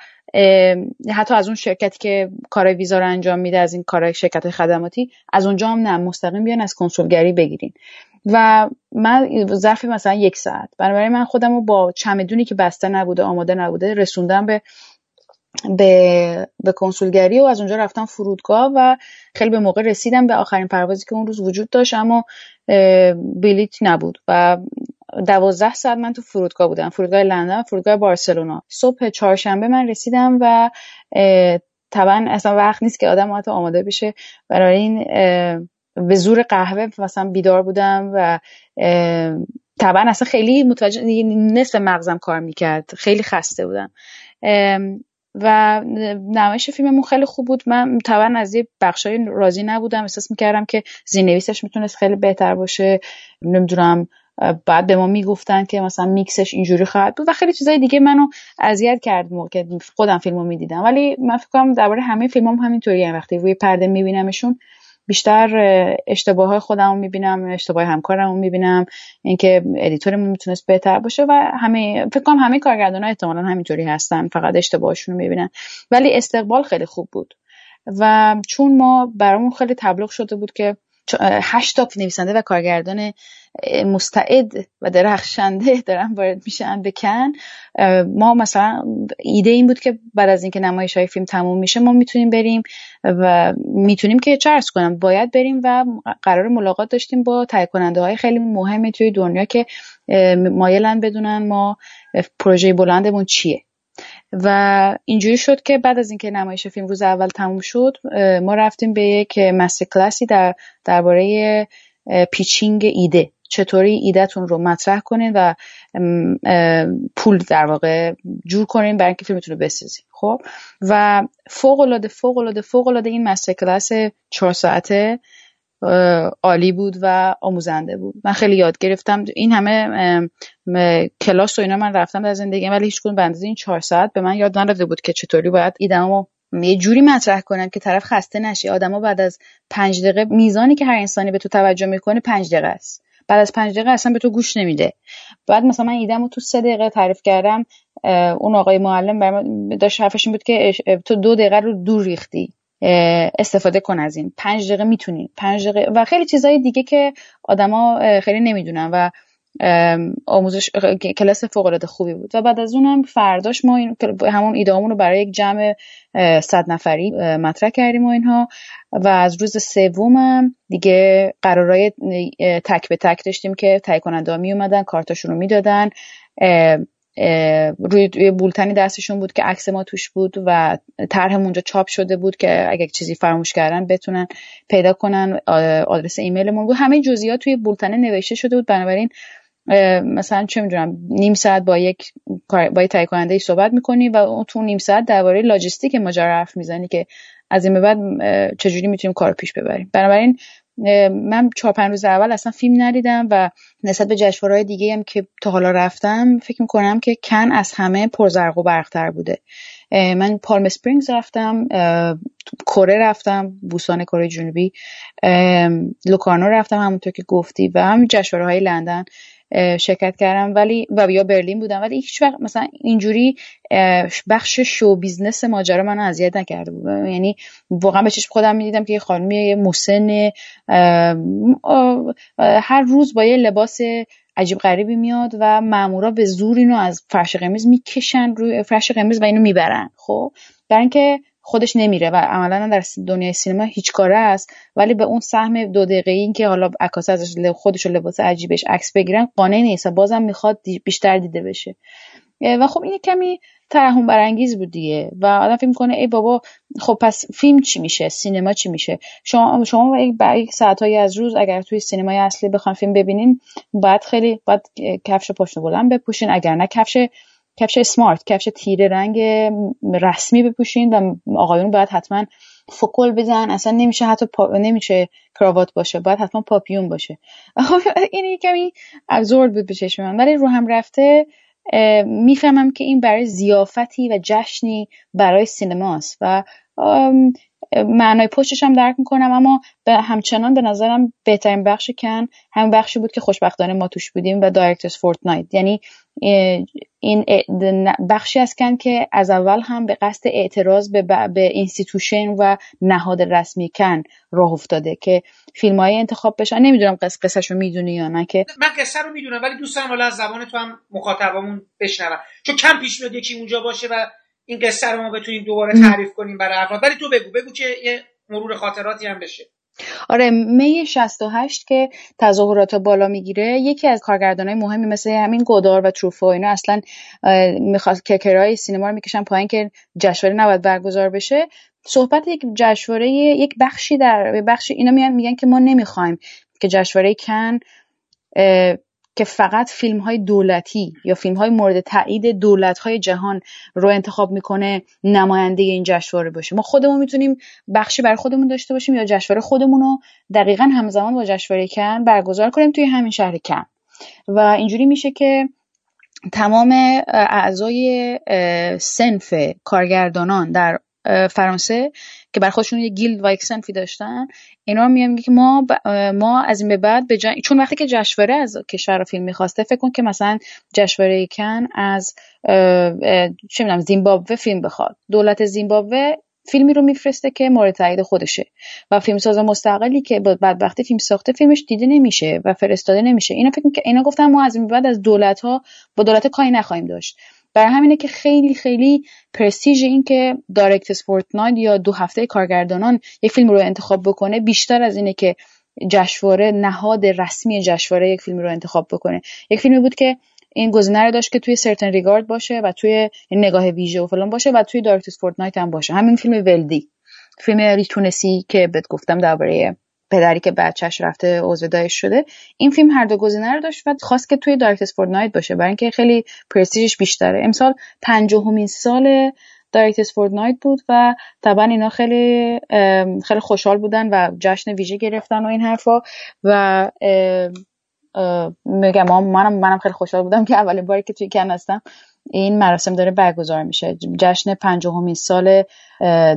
حتی از اون شرکتی که کار ویزا رو انجام میده از این کار شرکت خدماتی از اونجا هم نه مستقیم بیان از کنسولگری بگیرین. و من ظرف مثلا یک ساعت. بنابراین من خودم رو با چمدونی که بسته نبوده آماده نبوده رسوندم به به, به کنسولگری و از اونجا رفتم فرودگاه و خیلی به موقع رسیدم به آخرین پروازی که اون روز وجود داشت اما بلیت نبود. و دوازده ساعت من تو فرودگاه بودم فرودگاه لندن فرودگاه بارسلونا. صبح چهارشنبه من رسیدم و طبعا اصلا وقت نیست که آدم حتی آماده بشه. برای این به زور قهوه مثلا بیدار بودم و طبعا اصلا خیلی متوجه نصف مغزم کار می‌کرد. خیلی خسته بودم. و نمایش فیلممون خیلی خوب بود. من طبعا از یه بخشای راضی نبودم. احساس می‌کردم که زیرنویسش می‌تونست خیلی بهتر باشه. نمی‌دونم بعد به ما می‌گفتن که مثلا میکسش اینجوری خواهد بود و خیلی چیزای دیگه منو اذیت کرد موقع خودم فیلمو می‌دیدم. ولی من فکر کنم درباره همه فیلمام هم همینطوریه. هم وقتی روی پرده میبینمشون بیشتر اشتباه های خودم رو می‌بینم اشتباه همکارم رو می‌بینم. اینکه editorمون می‌تونست بهتر باشه و همه فکر کنم همه کارگردان ها احتمالا همینطوری هستن. فقط اشتباهشون رو می‌بینن. ولی استقبال خیلی خوب بود. و چون ما برامون خیلی تبلیغ شده بود که هشت تا نویسنده و کارگردان مستعد و درخشنده دارن وارد میشن به کن ما مثلا ایده این بود که بعد از اینکه نمایش های فیلم تموم میشه ما می‌تونیم بریم و می‌تونیم که چه کنم باید بریم و قرار ملاقات داشتیم با تهیه کننده های خیلی مهمی توی دنیا که مایلن بدونن ما پروژه بلندمون چیه. و اینجوری شد که بعد از اینکه نمایش فیلم روز اول تموم شد ما رفتیم به یک مستر کلاسی در درباره پیچینگ ایده. چطوری ایدهتون رو مطرح کنین و پول در واقع جور کنین برای اینکه فیلمتون رو بسازین. خب؟ و فوق العاده فوق العاده فوق العاده این مستر کلاس چهار ساعته عالی بود و آموزنده بود. من خیلی یاد گرفتم. این همه کلاس و اینا من رفتم در زندگی ولی هیچ به اندازه این چهار ساعت به من یاد نداده بود که چطوری باید ایدمو یه جوری مطرح کنن که طرف خسته نشه. آدما بعد از پنج دقیقه میزانی که هر انسانی به تو توجه می‌کنه پنج دقیقه است. بعد از پنج دقیقه اصلا به تو گوش نمیده. بعد مثلا من ایدمو تو سه دقیقه تعریف کردم. اون آقای معلم داشت حرفش این بود که تو دو دقیقه رو دور ریختی. استفاده کن از این. پنج دقیقه می‌تونی پنج دقیقه و خیلی چیزهای دیگه که آدما خیلی نمی‌دونن و آموزش کلاس فوق العاده خوبی بود. و بعد از اونم فرداش ما این همون ایدهامون رو برای یک جمع صد نفری مطرح کردیم و اینها. و از روز سومم دیگه قرارای تک به تک داشتیم که تهیه کننده می اومدن کارتاشون رو می‌دادن روی بولتنی دستشون بود که عکس ما توش بود و طرح اونجا چاپ شده بود که اگه چیزی فراموش کردن بتونن پیدا کنن آدرس ایمیلمون بود. همه جزئیات توی بولتنه نوشته شده بود. بنابراین مثلا چه می‌دونم نیم ساعت با یک با یک کننده ای صحبت می‌کنی و تو نیم ساعت درباره لاجستیک ماجرا حرف می‌زنی که از این به بعد چجوری می‌تونیم کار پیش ببریم. بنابراین من چهار پنج روز اول اصلا فیلم ندیدم و نسبت به جشنواره‌های دیگه هم که تا حالا رفتم فکر می‌کنم که کن از همه پرزرق و برقتر بوده. من پالم سپرینگز رفتم کره رفتم بوسان کره جنوبی لوکارنو رفتم همونطور که گفتی و هم جشنواره‌های لندن. شرکت کردم. ولی و یا برلین بودم. ولی هیچ وقت مثلا اینجوری بخش show business ماجرا منو اذیت نکرده بود. یعنی واقعا به چشم خودم می‌دیدم که یه خانمی مسن هر روز با یه لباس عجیب غریبی میاد و مامورا به زور اینو از فرش قرمز می‌کشن روی فرش قرمز و اینو می‌برن. خب؟ برای اینکه خودش نمیره و عملا در دنیای سینما هیچ کاره است. ولی به اون سهم دو دقیقه این که حالا عکاس ازش خودش لباس عجیبش عکس بگیرن قانع نیست و بازم می‌خواد بیشتر دیده بشه. و خب این کمی ترحم برانگیز بود دیگه و آدم فکر می‌کنه ای بابا خب پس فیلم چی میشه؟ سینما چی میشه؟ شما شما برای ساعتهایی از روز اگر توی سینمای اصلی بخوان فیلم ببینین باید خیلی باید کفش پشت بلند بپوشین. اگر نه کفش کفش سمارت کفش تیره رنگ رسمی بپوشین و آقایون باید حتما فکل بزن. اصلا نمیشه حتی پا... نمیشه کراوات باشه باید حتما پاپیون باشه. این کمی absurd بود به چشم من ولی رو هم رفته می‌فهمم که این برای ضیافتی و جشنی برای سینماست و معنای پشتش هم درک می‌کنم اما به همچنان به نظرم بهترین بخش کن همین بخشی بود که خوشبختانه ما توش بودیم و Directors' Fortnight یعنی این بخشی از کن که از اول هم به قصد اعتراض به, به institution و نهاد رسمی کن راه افتاده که فیلم های انتخاب بشن. نمی‌دونم قص قصهش رو می‌دونی یا نه که
من قصه رو می‌دونم ولی دوست دارم از زبان تو هم مخاطبامون بشنوم چون کم پیش میاد یکی اونجا باشه و این قصه رو ما بتونیم دوباره تعریف کنیم برای افراد. ولی تو بگو بگو که یه مرور خاطراتی هم بشه.
آره می 68 که تظاهرات بالا می‌گیره یکی از کارگردانای مهمی مثل همین گودار و تروفو اینا اصلا می‌خواد ککرای سینما رو می‌کشن پایین که جشنواره نباید برگزار بشه. صحبت یک جشنواره یک بخشی در بخشی اینا میگن میگن که ما نمی‌خوایم که جشنواره کن که فقط فیلم های دولتی یا فیلم های مورد تایید دولت های جهان رو انتخاب می‌کنه نماینده این جشنواره باشه. ما خودمون می‌تونیم بخشی بر خودمون داشته باشیم یا جشنواره خودمون رو دقیقا همزمان با جشنواره کن برگزار کنیم توی همین شهر کن. و اینجوری میشه که تمام اعضای سنف کارگردانان در فرانسه که بر خودشون یه گیلد و یک سنفی داشتن. اینا میگن که ما ما از این به بعد به چون وقتی که جشنواره از کشور فیلم می‌خواسته فکر کن که مثلا جشنواره کن از چه می‌دونم زیمبابوه فیلم بخواد. دولت زیمبابوه فیلمی رو میفرسته که مورد تایید خودشه. و فیلمساز مستقلی که بعد وقتی فیلم ساخته فیلمش دیده نمیشه و فرستاده نمیشه. اینا فکر که اینا گفتن ما از این بعد از دولت ها با دولت کاری نخواهیم داشت. برای همینه که خیلی خیلی پرستیژ این که Directors' Fortnight یا دو هفته کارگردانان یک فیلم رو انتخاب بکنه بیشتر از اینه که جشنواره نهاد رسمی جشنواره یک فیلم رو انتخاب بکنه. یک فیلمی بود که این گزینه رو داشت که توی Un Certain Regard باشه و توی نگاه ویژه و فلان باشه و توی Directors' Fortnight هم باشه. همین فیلم ولدی فیلم ریتونسی که بهت گفتم درباره پدری که بچهش رفته عضو داعش شده این فیلم هر دو گزینه رو داشت و خواست که توی Directors' Fortnight باشه. برای اینکه خیلی پرستیژش بیشتره. امسال پنجاهمین سال Directors' Fortnight بود و طبعا اینا خیلی خیلی خوشحال بودن و جشن ویژه گرفتن و این حرفا و میگم منم منم خیلی خوشحال بودم که اولین باری که توی کن هستم این مراسم داره برگزار میشه. جشن پنجاهمین سال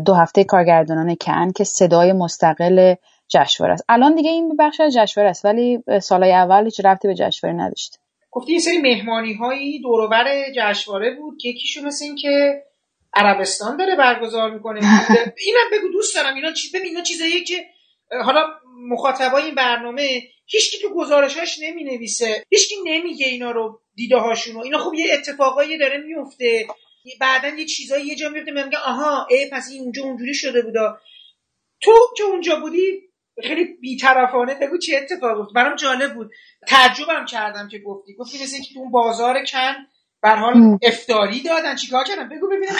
دو هفته کارگردانان کن که صدای مستقل جشنواره است. الان دیگه این بخش از جشنواره است ولی سالهای اول هیچ رفتی به جشنواره نداشت.
گفتی یه سری مهمانی هایی دوروبر جشنواره بود که یکیشون مثل این که عربستان داره برگزار می‌کنه. اینم بگو دوست دارم اینا چیز ببین اینا چیزاییه که حالا مخاطبای این برنامه هیچکی تو گزارشاش نمی نویسه هیچکی نمیگه اینا رو دیده هاشونو اینا خب یه اتفاقایی داره میفته بعدا یه چیزایی یه جا میفته میگه آها ای پس این اونجا اونجوری شده بودا. تو که اونجا بودی خیلی بیطرفانه بگو چه اتفاق افتاد. برام جالب بود. تعجبم کردم که گفتی. گفتی مثل اینکه تو اون بازار کن بر حال افتاری دادن. چیکار کردن؟ بگو ببینم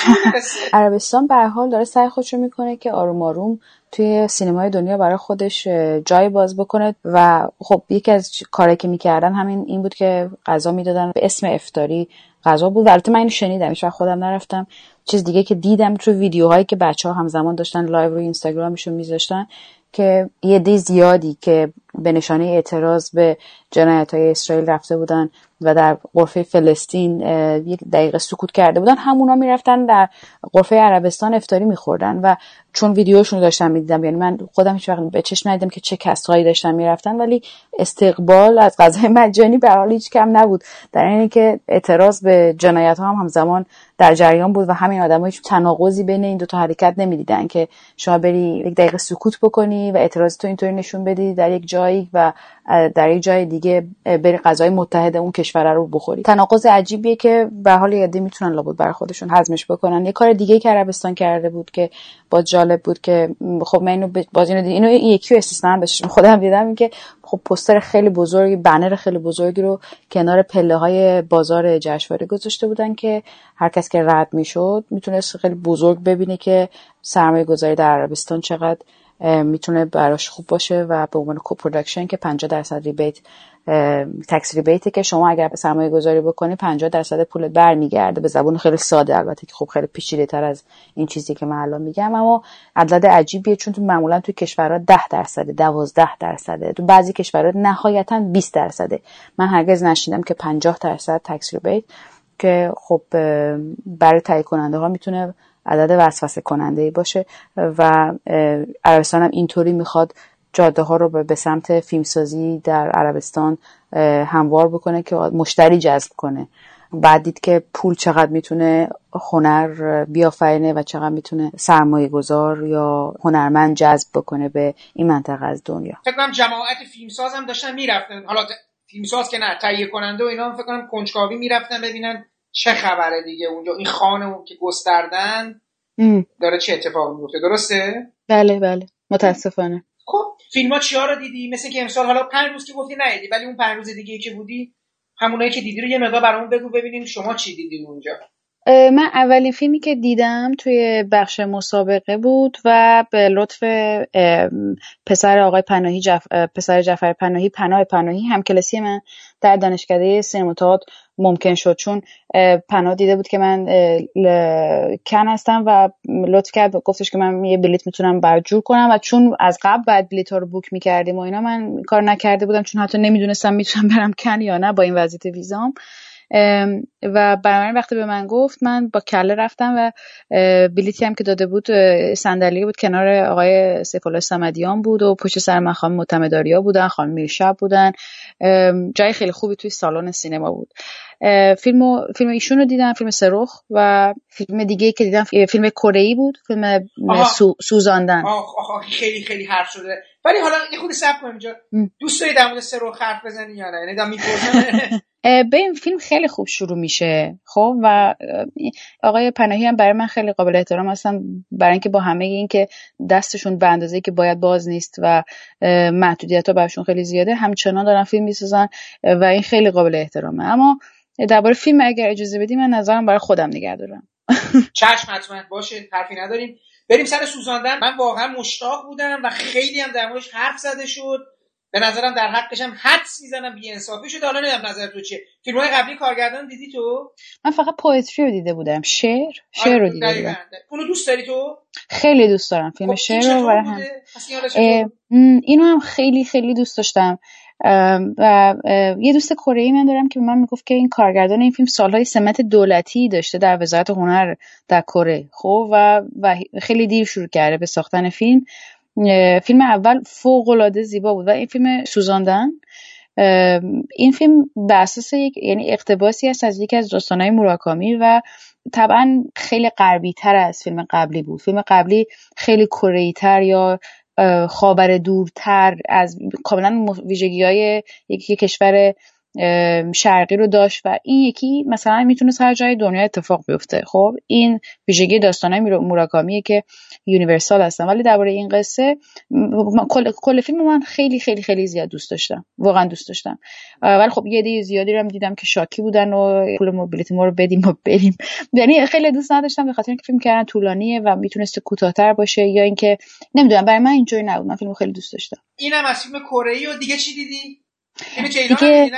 عربستان به حال داره سعی خودشو می‌کنه که آروم آروم توی سینمای دنیا برای خودش جای باز بکنه و خب یکی از کاری که می‌کردن همین این بود که غذا می‌دادن به اسم افتاری. غذا بود. البته من اینو شنیدم هیچ خودم نرفتم. چیز دیگه که دیدم تو ویدیوهایی که بچه ها همزمان داشتن live روی اینستاگرامشون میذاشتن. که یه عده زیادی که به نشانه اعتراض به جنایت های اسرائیل رفته بودن و در غرفه فلسطین یک دقیقه سکوت کرده بودن. همونا می‌رفتن در غرفه عربستان افطاری میخوردن و چون ویدیوشون رو داشتم می‌دیدم یعنی من خودم هیچ وقت به چشم ندیدم که چه کسایی داشتن می‌رفتن ولی استقبال از غذای مجانی به هر حال هیچ کم نبود. در اینه که اعتراض به جنایت ها هم همزمان در جریان بود و همین آدم‌ها هیچ تناقضی بین این دو تا حرکت نمی‌دیدن که شما بری یک دقیقه سکوت بکنی و اعتراض تو اینطوری نشون بدی در یک جا جایی و در یک جای دیگه بری غذای متحد اون کشور رو بخوری تناقض عجیبیه که به حال یه می‌تونن لابد برای خودشون هضمش بکنن. یه کار دیگه که عربستان کرده بود که با جالب بود که خب من اینو باز اینو اینو یکی استثنا بهش خودم دیدم این که خب پوستر خیلی بزرگی بنر خیلی بزرگی رو کنار پله های بازار جشنواره گذاشته بودن که هر کس که رد می‌شد می‌تونست خیلی بزرگ ببینه که سرمایه گذاری در عربستان چقدر می‌تونه براش خوب باشه و به عنوان co-production که 50 درصد rebate tax rebateه که شما اگر سرمایه گذاری بکنی 50 درصد پول برمیگرده. به زبون خیلی ساده البته که خب خیلی پیچیده تر از این چیزی که من الان میگم. اما عدد عجیبیه چون تو معمولا توی کشورها 10 درصده 12 درصده تو بعضی کشورها نهایتا 20 درصده. من هرگز نشیدم که 50 درصد تکس ریبیت که خب برای تهیه کننده ها می‌تونه عدد وسوسه کننده ای باشه و عربستان هم اینطوری می‌خواد جاده ها رو به سمت فیلمسازی در عربستان هموار بکنه که مشتری جذب کنه. بعد دید که پول چقدر می‌تونه هنر بیافرینه و چقدر می‌تونه سرمایه گذار یا هنرمند جذب بکنه به این منطقه از دنیا.
فکر کنم جماعت فیلمساز هم داشتن می‌رفتن. حالا فیلمساز که نه تهیه کننده و اینا فکر کنم کنجکاوی می‌رفتن ببینن. چه خبره دیگه اونجا؟ این خانه که گستردن داره چه اتفاقی میفته؟ درسته؟
بله بله. متاسفانه.
خب فیلم ها چیا رو دیدی؟ مثل که امسال حالا پنج روز که گفتی ندیدی ولی اون پنج روز دیگه که بودی همونایی که دیدی رو یه مقدار برامون بگو ببینیم شما چی دیدی اونجا.
من اولین فیلمی که دیدم توی بخش مسابقه بود و به لطف پسر آقای پناهی جف... پسر جعفر پناهی پناه پناهی همکلاسی من در دانشکده سینماتئاتر ممکن شد. چون پناه دیده بود که من کن هستم و لطف کرد گفتش که من یه بلیت می‌تونم برجور کنم و چون از قبل بعد بلیت ها رو بوک می‌کردیم و اینا من کار نکرده بودم چون حتی نمی‌دونستم می‌تونم برم کن یا نه با این وضعیت ویزام. و برای وقتی به من گفت من با کله رفتم و بلیتی هم که داده بود صندلی بود کنار آقای سیف الله سمدیان بود و پشت سر من خانم متمداریا بودن خانم میرشب بودن. جای خیلی خوبی توی سالن سینما بود. فیلم فیلم ایشون رو دیدم فیلم سرخ و فیلم دیگه که دیدم فیلم کره بود فیلم سو، سوزاندن.
آخ آخ خیلی خیلی حرف شده. ولی حالا یه خودی صبر کنیم اینجا. دوست داری در مورد سرخ حرف بزنی یا نه؟ یعنی
این فیلم خیلی خوب شروع میشه خب؟ و آقای پناهی هم برای من خیلی قابل احترام هستن برای اینکه با همه این که دستشون به اندازه که باید باز نیست و محدودیت ها برشون خیلی زیاده همچنان دارن فیلم می‌سازن و این خیلی قابل احترامه. اما درباره فیلم اگر اجازه بدی من نظرم برای خودم نگه دارم.
چشم حتما. باشه حرفی نداریم. بریم سر سوزاندن. من واقعا مشتاق بودم و خیلی هم در حرف زده شد. به نظرم در حقش هم حدس می‌زنم بی انصافی شده حالا نمی‌دونم نظر تو چیه. فیلم های قبلی کارگردان دیدی تو؟
من فقط پویتری رو دیده بودم. شعر؟ شعر رو دیده بودم.
اونو دوست داری تو؟
خیلی دوست دارم فیلم خب شعر رو هم. اینو هم خیلی خیلی دوست داشتم. و یه دوست کره من دارم که به من می‌گفت که این کارگردان این فیلم سالهای سمت دولتی داشته در وزارت هنر در کره. خب و, و خیلی دیر شروع کرده به ساختن فیلم. فیلم اول فوق العاده زیبا بود و این فیلم سوزاندن. این فیلم به اساس یک یعنی اقتباسی است از یکی از داستانهای موراکامی و طبعا خیلی غربی تر از فیلم قبلی بود. فیلم قبلی خیلی کره تر یا خاور دورتر از کاملا ویژگی های یکی کشور شرقی رو داشت و این یکی مثلا می‌تونه هر جای دنیا اتفاق بیفته. خب این ویژگی داستانهای موراکامیه که یونیورسال هستن. ولی درباره این قصه کل, کل فیلم من خیلی خیلی خیلی زیاد دوست داشتم. واقعا دوست داشتم. ولی خب یه دی زیادی رو هم دیدم که شاکی بودن و پول موبیلیتی ما رو بدیم و بریم. یعنی خیلی دوست نداشتم به خاطر اینکه فیلم کردن طولانیه و می‌تونسته کوتاهتر باشه یا اینکه نمی‌دونم برای من اینجوری نبود. من فیلمو خیلی دوست داشتم.
اینم از فیلم کره و دیگه چی دیدی؟ دیگه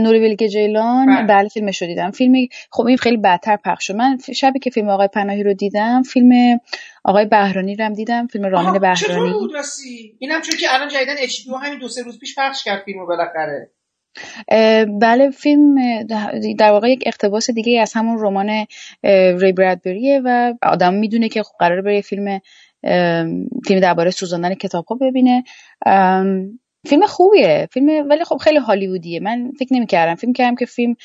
نوری ویلک جیلان بله, بله فیلمش رو دیدم. فیلم خب این خیلی بدتر پخش شد. من شبی که فیلم آقای پناهی رو دیدم فیلم آقای بهرانی رو هم دیدم فیلم رامین بهرانی.
بود اینم چون که الان جدیدن اچ همین دو سه روز پیش پخش کرد فیلمو بالاخره.
بله فیلم در واقع یک اقتباس دیگه از همون رمان ری برادبریه و آدم می‌دونه که خب قرار بره فیلم فیلم درباره سوزاندن کتاب ها ببینه فیلم خوبیه. فیلم ولی خب خیلی هالیوودیه. من فکر نمی‌کردم. فیلم کردم که فیلم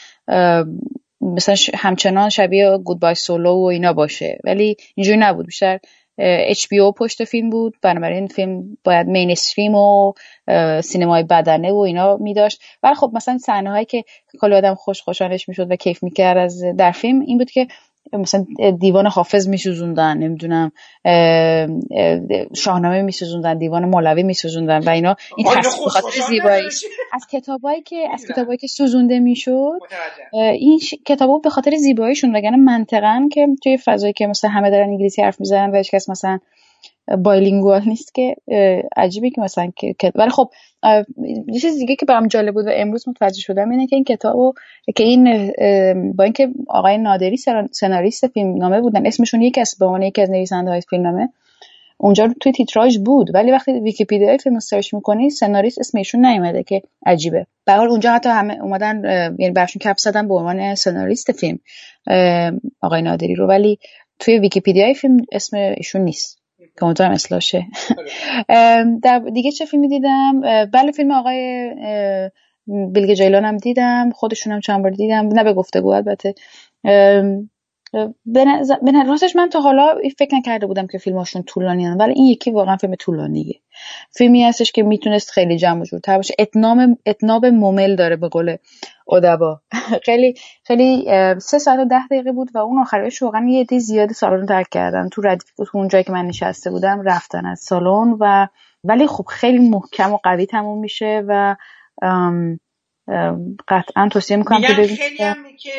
مثلا همچنان شبیه گودبای سولو و اینا باشه. ولی اینجوری نبود. بیشتر اچ بی او پشت فیلم بود. بنابراین فیلم باید مینستریم و سینمای بدنه و اینا می داشت ولی خب مثلا صحنه هایی که کلی آدم خوش خوشانش می‌شد و کیف می‌کرد از در فیلم این بود که مثلا دیوان حافظ میسوزوندن نمی‌دونم شاهنامه میسوزوندن دیوان مولوی میسوزوندن و اینا. این خاطر زیبایی. از کتابایی که از کتابایی که سوزونده می‌شد این ش... کتابا به خاطر زیباییشون وگرنه منطقا که توی فضایی که مثلا همه دارن انگلیسی حرف می‌زنن و هیچ مثلا بایلینگوال نیست که عجیبه که مثلا که ولی خب یه چیز دیگه که برام جالب بود و امروز متوجه شدم اینه که این کتابو که این با اینکه آقای نادری سناریست فیلم نامه بودن اسمشون یکی از به عنوان یکی از نویسنده های فیلم نامه اونجا توی تیتراژ بود ولی وقتی ویکی‌پدیا فیلم سرچ می‌کنی سناریست اسمشون نیومده که عجیبه. به اونجا حتی همه اومدن یعنی براشون کف زدن به عنوان سناریست فیلم آقای نادری رو ولی توی ویکی‌پدیا فیلم اسم ایشون نیست. که امیدوارم اصلاح شه دیگه چه فیلمی دیدم؟ بله فیلم آقای بیلگه جیلان هم دیدم خودشون هم چند بار دیدم. نه به گفتگو البته. به راستش من تا حالا فکر نکرده بودم که فیلماشون طولانی ولی این یکی واقعا فیلم طولانیه فیلمی هستش که می‌تونست خیلی جمع و جورتر باشه. اتنام اتناب ممل داره به قول ادبا. خیلی خیلی سه ساعت و ده دقیقه بود و اون آخرش واقعا یه عده زیاد سالن ترک کردن. تو ردیف تو اون جایی که من نشسته بودم رفتن از سالن و ولی خب خیلی محکم و قوی تموم میشه و قطعا توصیه می‌کنم که
خیلی هم که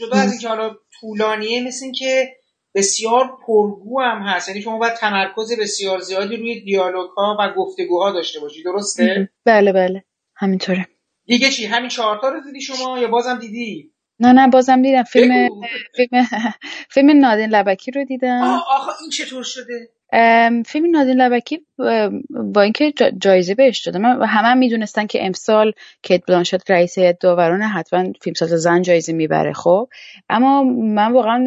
جدا از اینکه حالا طولانیه مثل که بسیار پرگو هم هست. یعنی شما باید تمرکز بسیار زیادی روی دیالوگ ها و گفتگوها داشته باشی. درسته؟
بله بله. همینطوره.
دیگه چی؟ همین چهارتا رو دیدی شما یا بازم دیدی؟
نه نه بازم دیدم. فیلم فیلم فیلم نادین لبکی رو دیدم.
آخه این چطور شده؟
فیلم نادین لبکی با اینکه جایزه بهش داده من همه هم می‌دونستن که امسال کیت بلانشت رئیس هیئت داوران حتما فیلمساز زن جایزه می‌بره خب. اما من واقعا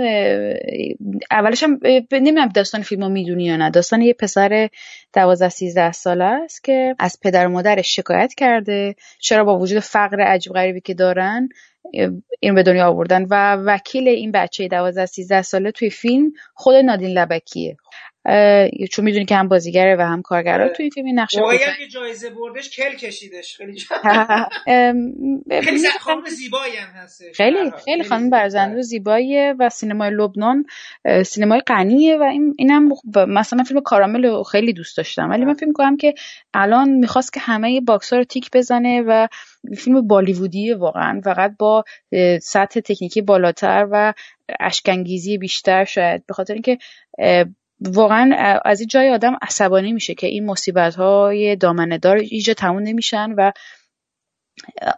اولش هم نمی‌دونم داستان فیلم رو می‌دونی یا نه. داستان یه پسر دوازده سیزده ساله است که از پدر و مادرش شکایت کرده. چرا؟ با وجود فقر عجیب غریبی که دارن. این به دنیا آوردن. و وکیل این بچه دوازده سیزده ساله توی فیلم خود نادین لبکیه. چون می‌دونی که هم بازیگره و هم کارگردانه تو این فیلم این نقشه
بود که جایزه بردش کل کشیدش. خیلی خیلی خانم زیبایی هم هست
خیلی خیلی خانم برازنده زیباییه و سینمای لبنان سینمای غنیه و این اینم مثلا فیلم کارامل خیلی دوست داشتم. ولی من فکر کنم که الان می‌خواست که همه box ها رو تیک بزنه و فیلم بالیوودیه واقعا. فقط با سطح تکنیکی بالاتر و اشکنگیزی بیشتر شاید. به خاطر اینکه واقعا از این جای آدم عصبانی میشه که این مصیبت های دامنه دار ایجا تموم نمیشن و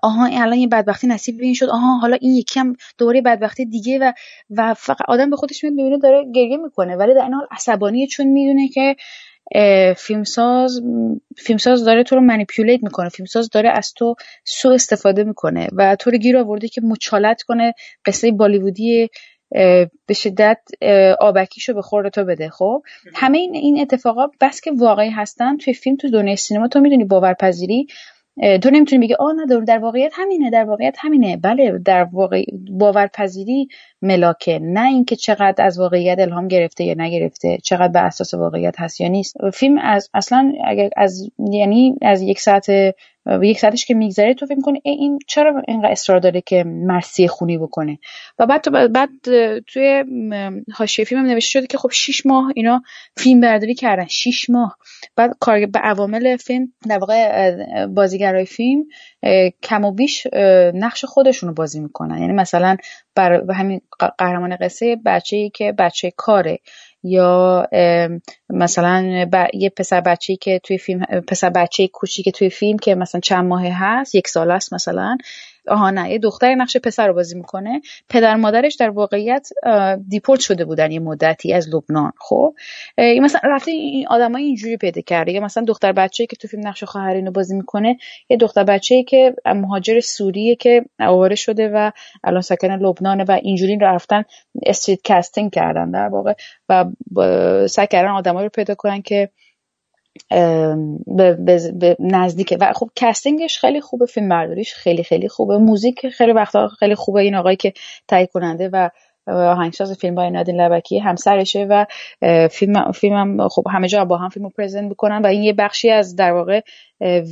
آها الان یه بدبختی نصیب این شد آها حالا این یکی هم دوباره بدبختی دیگه و و فقط آدم به خودش میاد می‌بینه داره گریه می‌کنه. ولی در این حال عصبانیه چون می‌دونه که فیلمساز فیلمساز داره تو رو منیپیولیت می‌کنه فیلمساز داره از تو سو استفاده می‌کنه و تو رو گیر آورده که مچالت کنه. قصه بالیوودی به شدت آبکیشو به خور تو بده خب؟ همه این این اتفاقا بس که واقعی هستن توی فیلم تو دنیای سینما تو می‌دونی باورپذیری. تو نمی‌تونی بگی آه نه در واقعیت همینه در واقعیت همینه. بله در واقع باورپذیری ملاکه. نه اینکه چقدر از واقعیت الهام گرفته یا نگرفته چقدر به اساس واقعیت هست یا نیست. فیلم از اصلا اگر از یعنی از یک ساعت یک ساعتش که میگذره تو فکر می‌کنی این چرا اینقدر اصرار داره که مرسی خونی بکنه؟ و بعد تو بعد توی حاشیه فیلم نوشته شده که خب 6 ماه اینا فیلم برداری کردن. 6 ماه. بعد کار به عوامل فیلم در واقع بازیگرای فیلم کم و بیش نقش خودشون رو بازی می‌کنن. یعنی مثلا بر همین قهرمان قصه بچه‌ای که بچه کاره. یا مثلا یه پسر بچه‌ای که توی فیلم پسر بچه کوچیک که توی فیلم که مثلا چند ماه هست یک سال است مثلا آها نه یه دختر نقش پسر رو بازی می‌کنه. پدر مادرش در واقعیت دیپورت شده بودن یه مدتی از لبنان خب؟ این مثلا رفته این آدمای اینجوری پیدا کرده. یا مثلا دختر بچه‌ای که تو فیلم نقش خواهرین رو بازی می‌کنه یه دختر بچه‌ای که مهاجر سوریه که آواره شده و الان ساکن لبنان و اینجوری رفتن street casting کردن در واقع و سعی کردن آدمایی رو پیدا کنن که به, به, نزدیکه. و خب castingش خیلی خوبه فیلم برداریش خیلی خیلی خوبه. موزیک خیلی وقتا خیلی خوبه این آقایی که تهیه کننده و آهنگساز فیلم های نادین لبکی همسرشه و فیلم فیلمم خب همه جا با هم فیلمو present می‌کنن و این یه بخشی از در واقع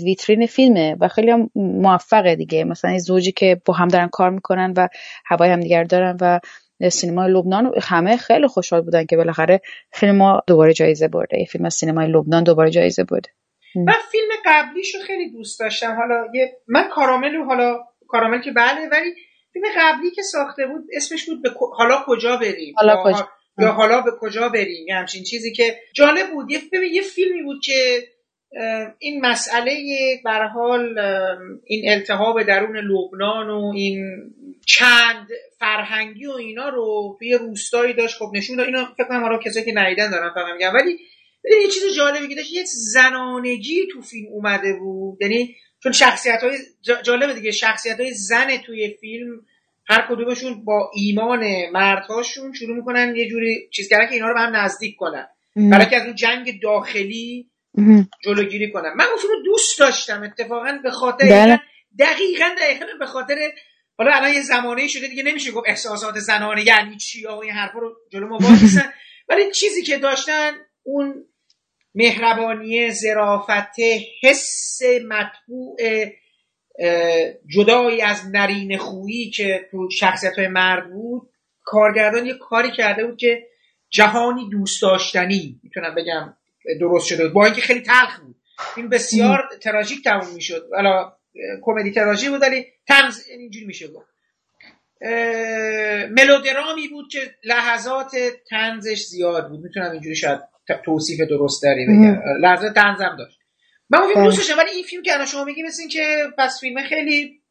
ویترین فیلمه و خیلی هم موفقه دیگه. مثلا این زوجی که با هم دارن کار می‌کنن و هوای همدیگر دارن و سینمای لبنان همه خیلی خوشحال بودن که بالاخره فیلم ما دوباره جایزه برده. یه فیلم از سینمای لبنان دوباره جایزه برده.
من فیلم قبلیشو خیلی دوست داشتم. حالا یه من کارامل حالا کارامل که بله ولی فیلم قبلی که ساخته بود اسمش بود به حالا کجا بریم؟
حالا کجا.
یا حالا به کجا بریم؟ یه همچین چیزی که جالب بود. یه یه فیلمی بود که این مسئله بر حال این التهاب درون لبنان و این چند فرهنگی و اینا رو توی روستایی داشت. خب نشون داد اینا فکر کنم حالا کسایی که ندیدن دارن فقط میگم ولی یه چیز جالبی که داشت یه زنانگی تو فیلم اومده بود. یعنی چون شخصیت های جالبه دیگه شخصیت های زن توی فیلم هر کدومشون با ایمان مردهاشون شروع می‌کنن یه جوری چیز کردن که اینا رو به هم نزدیک کنن. برای که از اون جنگ داخلی جلوگیری کنن من اون رو دوست داشتم. اتفاقا به خاطر بله. دقیقا دقیقا به خاطر حالا الان یه زمانه شده دیگه نمیشه گفت احساسات زنانه یعنی چی و این حرفا رو جلو ما ولی چیزی که داشتن اون مهربانی زرافت حس مطبوع جدایی از نرین خویی که تو شخصیت های مرد بود کارگردان یه کاری کرده بود که جهانی دوست داشتنی می‌تونم بگم. درست شده بود. با اینکه خیلی تلخ بود. این بسیار تراژیک تموم می‌شد. حالا کمدی تراژی بود ولی تنز اینجوری میشه گفت. ملودرامی بود که لحظات تنزش زیاد بود. می‌تونم اینجوری شاید توصیف درست داری بگم لحظات تنزم داشت. من اون فیلم دوست ولی این فیلم که الان شما میگی مثل که پس فیلم خیلی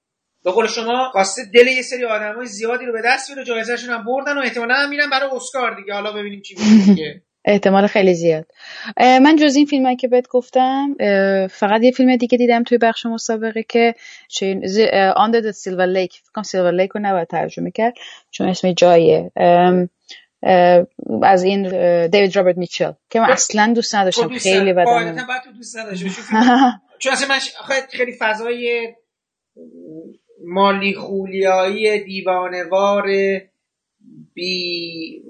به قول شما خواسته دل یه سری آدمای زیادی رو به دست بیاره جایزهشون هم بردن و احتمالاً هم میرن برای اسکار دیگه. حالا ببینیم چی میشه
احتمال خیلی زیاد. من جز این فیلم که بهت گفتم فقط یه فیلم دیگه دیدم توی بخش مسابقه که Under the Silver Lake فکر Silver Lake رو نباید ترجمه کرد چون اسم جایه از این دیوید رابرت میچل که من اصلا دوست نداشتم. خیلی بدم
دوست چون اصلا من خیلی فضای مالیخولیایی دیوانوار بی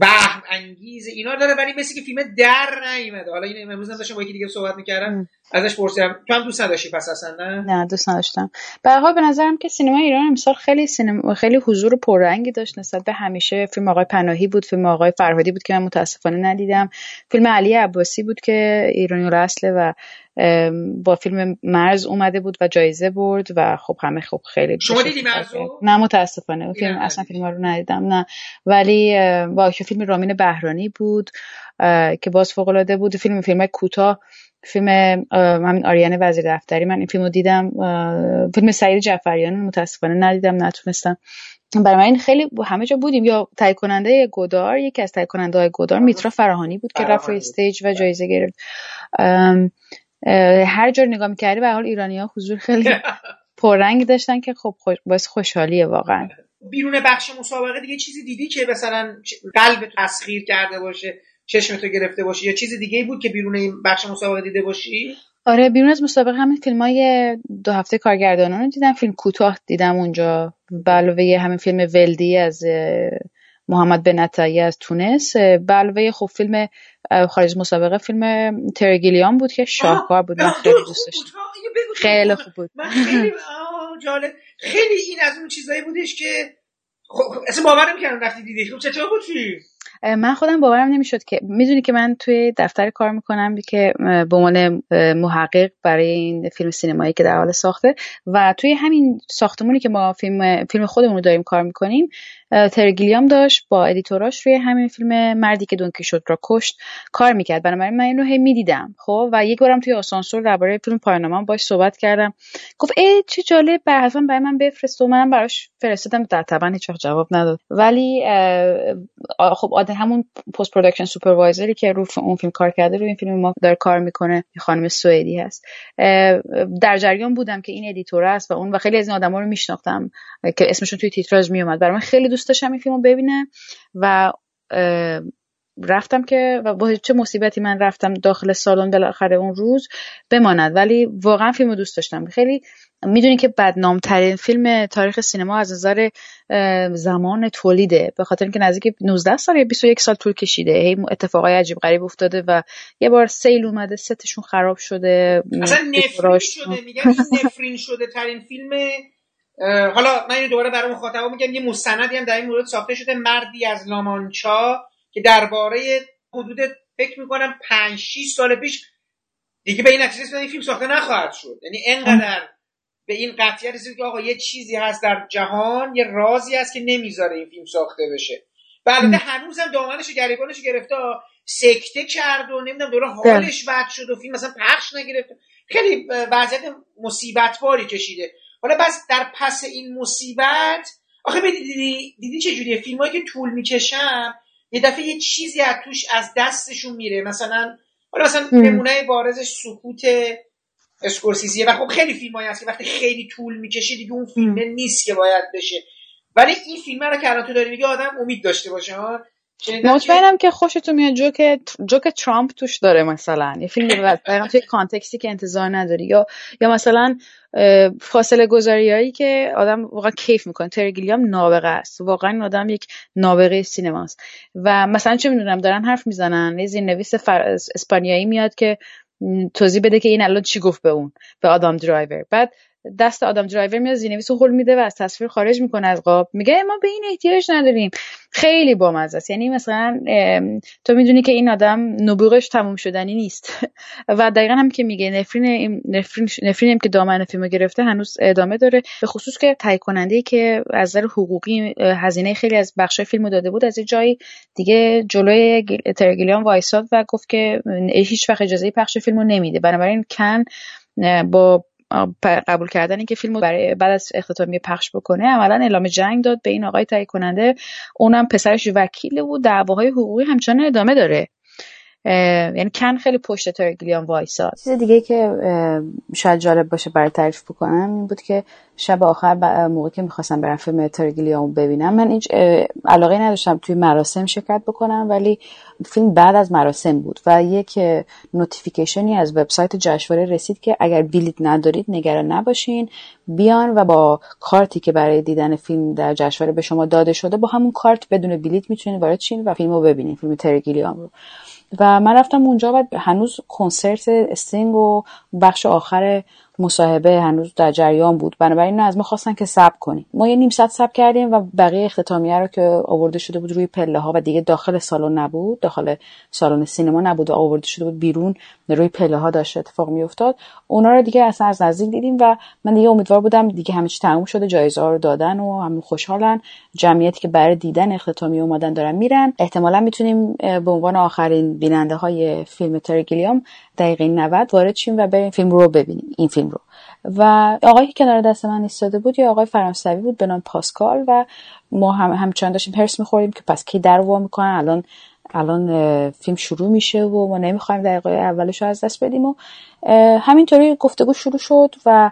وهم انگیز اینا داره ولی مثل که فیلم در نیومده. حالا این امروز هم داشتم با یکی دیگه صحبت می‌کردم. ازش پرسیدم. تو هم دوست نداشتی پس اصلا نه؟
نه دوست نداشتم. به حال به نظرم که سینما ایران امسال خیلی سینما خیلی حضور پررنگی داشت نسبت به همیشه. فیلم آقای پناهی بود فیلم آقای فرهادی بود که من متاسفانه ندیدم. فیلم علی عباسی بود که ایرانی اصله و با فیلم مرز اومده بود و جایزه برد و خب همه خب خیلی
شما دیدی
نه متاسفانه. فیلم اصلا فیلم رو ندیدم نه. ولی با فیلم رامین بهرانی بود که باز فوق العاده بود. فیلم فیلم کوتاه. فیلم همین آریان وزیر دفتری. من این فیلم رو دیدم فیلم سعید جعفریان متاسفانه ندیدم نتونستم. برای من خیلی همه جا بودیم. یا تهیه کننده گودار یکی از تهیه کننده های گودار میترا فراهانی بود که رفت استیج و جایزه گرفت. هر جور نگاه می‌کردی به حال ایرانی ها حضور خیلی پررنگ داشتن که خب خوش باعث خوشحالیه واقعا.
بیرون بخش مسابقه دیگه چیزی دیدی که مثلا قلب تسخیر کرده باشه چشم تو گرفته باشه؟ یا چیز دیگه بود که بیرون این بخش مسابقه دیده باشی؟
آره بیرون از مسابقه همین فیلم های دو هفته کارگردانان رو دیدم فیلم کوتاه دیدم اونجا به علاوه همین فیلم ولدی از محمد بنتایی از تونس. به علاوه خب فیلم خارج مسابقه فیلم ترگیلیان بود که شاهکار بود. من خیلی دوست داشتم. خیلی خوب بود.
من خیلی جالب. خیلی این از اون چیزایی بودش که خب اصلا باور نمی‌کردم رفتی دیدی. خب چطور بود فیلم؟
من خودم باورم نمی‌شد که می‌دونی که من توی دفتر کار می‌کنم که به عنوان محقق برای این فیلم سینمایی که در حال ساخته و توی همین ساختمونی که ما فیلم فیلم خودمون رو داریم کار می‌کنیم ترگیلیام داشت با ادیتوراش روی همین فیلم مردی که دونکی شد را کشت کار می‌کرد. بنابراین من اینو هی می‌دیدم خب؟ و یک بارم توی آسانسور درباره فیلم پایانمان باش صحبت کردم. گفت ای چه جالب بر حتما برای من بفرست و منم براش فرستادم. در طبعا هیچ جواب نداد. ولی خب آده همون post production supervisor ی که رو اون فیلم کار کرده روی این فیلم ما داره کار می‌کنه. خانم سوئدی هست. در جریان بودم که این editor است و اون و خیلی از این آدما رو میشناختم که اسمشون توی تیتراژ میومد برای من خیلی دوست داشتم این فیلمو ببینم و رفتم که و با چه مصیبتی من رفتم داخل سالن بالاخره اون روز بماند. ولی واقعا فیلم دوست داشتم. خیلی می‌دونی که بدنامترین فیلم تاریخ سینما از نظر زمان تولیده. به خاطر اینکه نزدیک 19 سال یا 21 سال طول کشیده. هی اتفاقای عجیب غریب افتاده و یه بار سیل اومده ستشون خراب شده
اصلا نفرین شده. میگن نفرین شده ترین فیلم حالا من اینو دوباره برای مخاطبا میگم یه مستندی هم در این مورد ساخته شده مردی از لامانچا که درباره حدود فکر می‌کنم 5 6 سال پیش دیگه به این نتیجه این فیلم ساخته نخواهد شد. یعنی انقدر به این قطعیت رسید که آقا یه چیزی هست در جهان یه رازی هست که نمی‌ذاره این فیلم ساخته بشه. و البته هنوزم دامنش گریبانش گرفته سکته کرد و نمی‌دونم دوره بله. حالش بد شد و فیلم مثلا پخش نگرفت. خیلی وضعیت مصیبت باری کشیده. حالا بس در پس این مصیبت آخه دیدی دیدی چه جوریه فیلمایی که طول می‌کشن یه دفعه یه چیزی از توش از دستشون میره. مثلا حالا مثلا نمونه بارزش سکوت اسکورسیزیه. و خب خیلی فیلم هست که وقتی خیلی طول می‌کشه دیگه اون فیلم نیست که باید بشه. ولی این فیلم رو که الان تو داری میگه آدم امید داشته باشه ها؟
مطمئنم که خوشتون میاد جوک جوک ترامپ توش داره مثلا. یه فیلم توی context ی که انتظار نداری. یا یا مثلا فاصله گذاریایی که آدم واقعا کیف می‌کنه. تری گیلیام نابغه است. واقعا آدم یک نابغه سینماست. و مثلا چه می‌دونم دارن حرف می‌زنن. یه زیرنویس اسپانیایی میاد که توضیح بده که این الان چی گفت به اون به آدام درایور. بعد دست آدام درایور میاد زیرنویس هول میده و از تصویر خارج می‌کنه از قاب. میگه ما به این احتیاج نداریم. خیلی بامزه است. یعنی مثلا تو می‌دونی که این آدم نبوغش تموم شدنی نیست. و دقیقا هم که میگه نفرین نفرین نفرین هم که دامن فیلم گرفته هنوز ادامه داره. به خصوص که تهیه کننده که از نظر حقوقی هزینه خیلی از بخش فیلمو داده بود از جایی دیگه جلوی ترگیلیان وایساد و گفت که هیچ وقت اجازه پخش فیلمو نمیده. بنابراین کن با قبول کردن که فیلمو برای بعد از اختتامیه پخش بکنه عملا اعلام جنگ داد به این آقای تهیه کننده اونم پسرش وکیل بود دعواهای حقوقی همچنان ادامه داره. یعنی کن خیلی پشت تری گیلیام وایساد. چیز دیگه که شاید جالب باشه برای تعریف بکنم این بود که شب آخر موقع که می‌خواستم برم فیلم تری گیلیام ببینم من هیچ علاقه نداشتم توی مراسم شرکت بکنم ولی فیلم بعد از مراسم بود و یک notification ی از وبسایت جشنواره رسید که اگر بلیت ندارید نگران نباشین بیان و با کارتی که برای دیدن فیلم در جشنواره به شما داده شده با همون کارت بدون بلیت می‌تونید وارد شین و فیلم رو ببینید فیلم ترگلیان رو. و من رفتم اونجا و هنوز کنسرت استینگ و بخش آخر مصاحبه هنوز در جریان بود. بنابراین از ما خواستن که سب کنیم. ما یه نیم ساعت سب کردیم و بقیه اختتامیه رو که آورده شده بود روی پله ها و دیگه داخل سالن نبود داخل سالن سینما نبود و آورده شده بود بیرون روی پله ها داشت اتفاق میافتاد. اونا رو دیگه اصلا از نزدیک دیدیم و من دیگه امیدوار بودم دیگه همه چی تموم شده جایزه رو دادن و همون خوشحالن. جمعیتی که برای دیدن اختتامیه اومدن دارن میرن. احتمالا می‌تونیم به عنوان آخرین بیننده های فیلم ترگیلیام دقیقه 90 وارد شیم و بریم فیلم رو ببینیم این فیلم رو. و آقایی که کنار دست من ایستاده بود یا آقای فرانسوی بود به نام پاسکال و ما هم همچنان داشتیم هرس می‌خوریم که پس کی در وا می‌کنن الان الان فیلم شروع میشه و ما نمی‌خوایم دقیقه اولش رو از دست بدیم و همینطوری گفتگو شروع شد و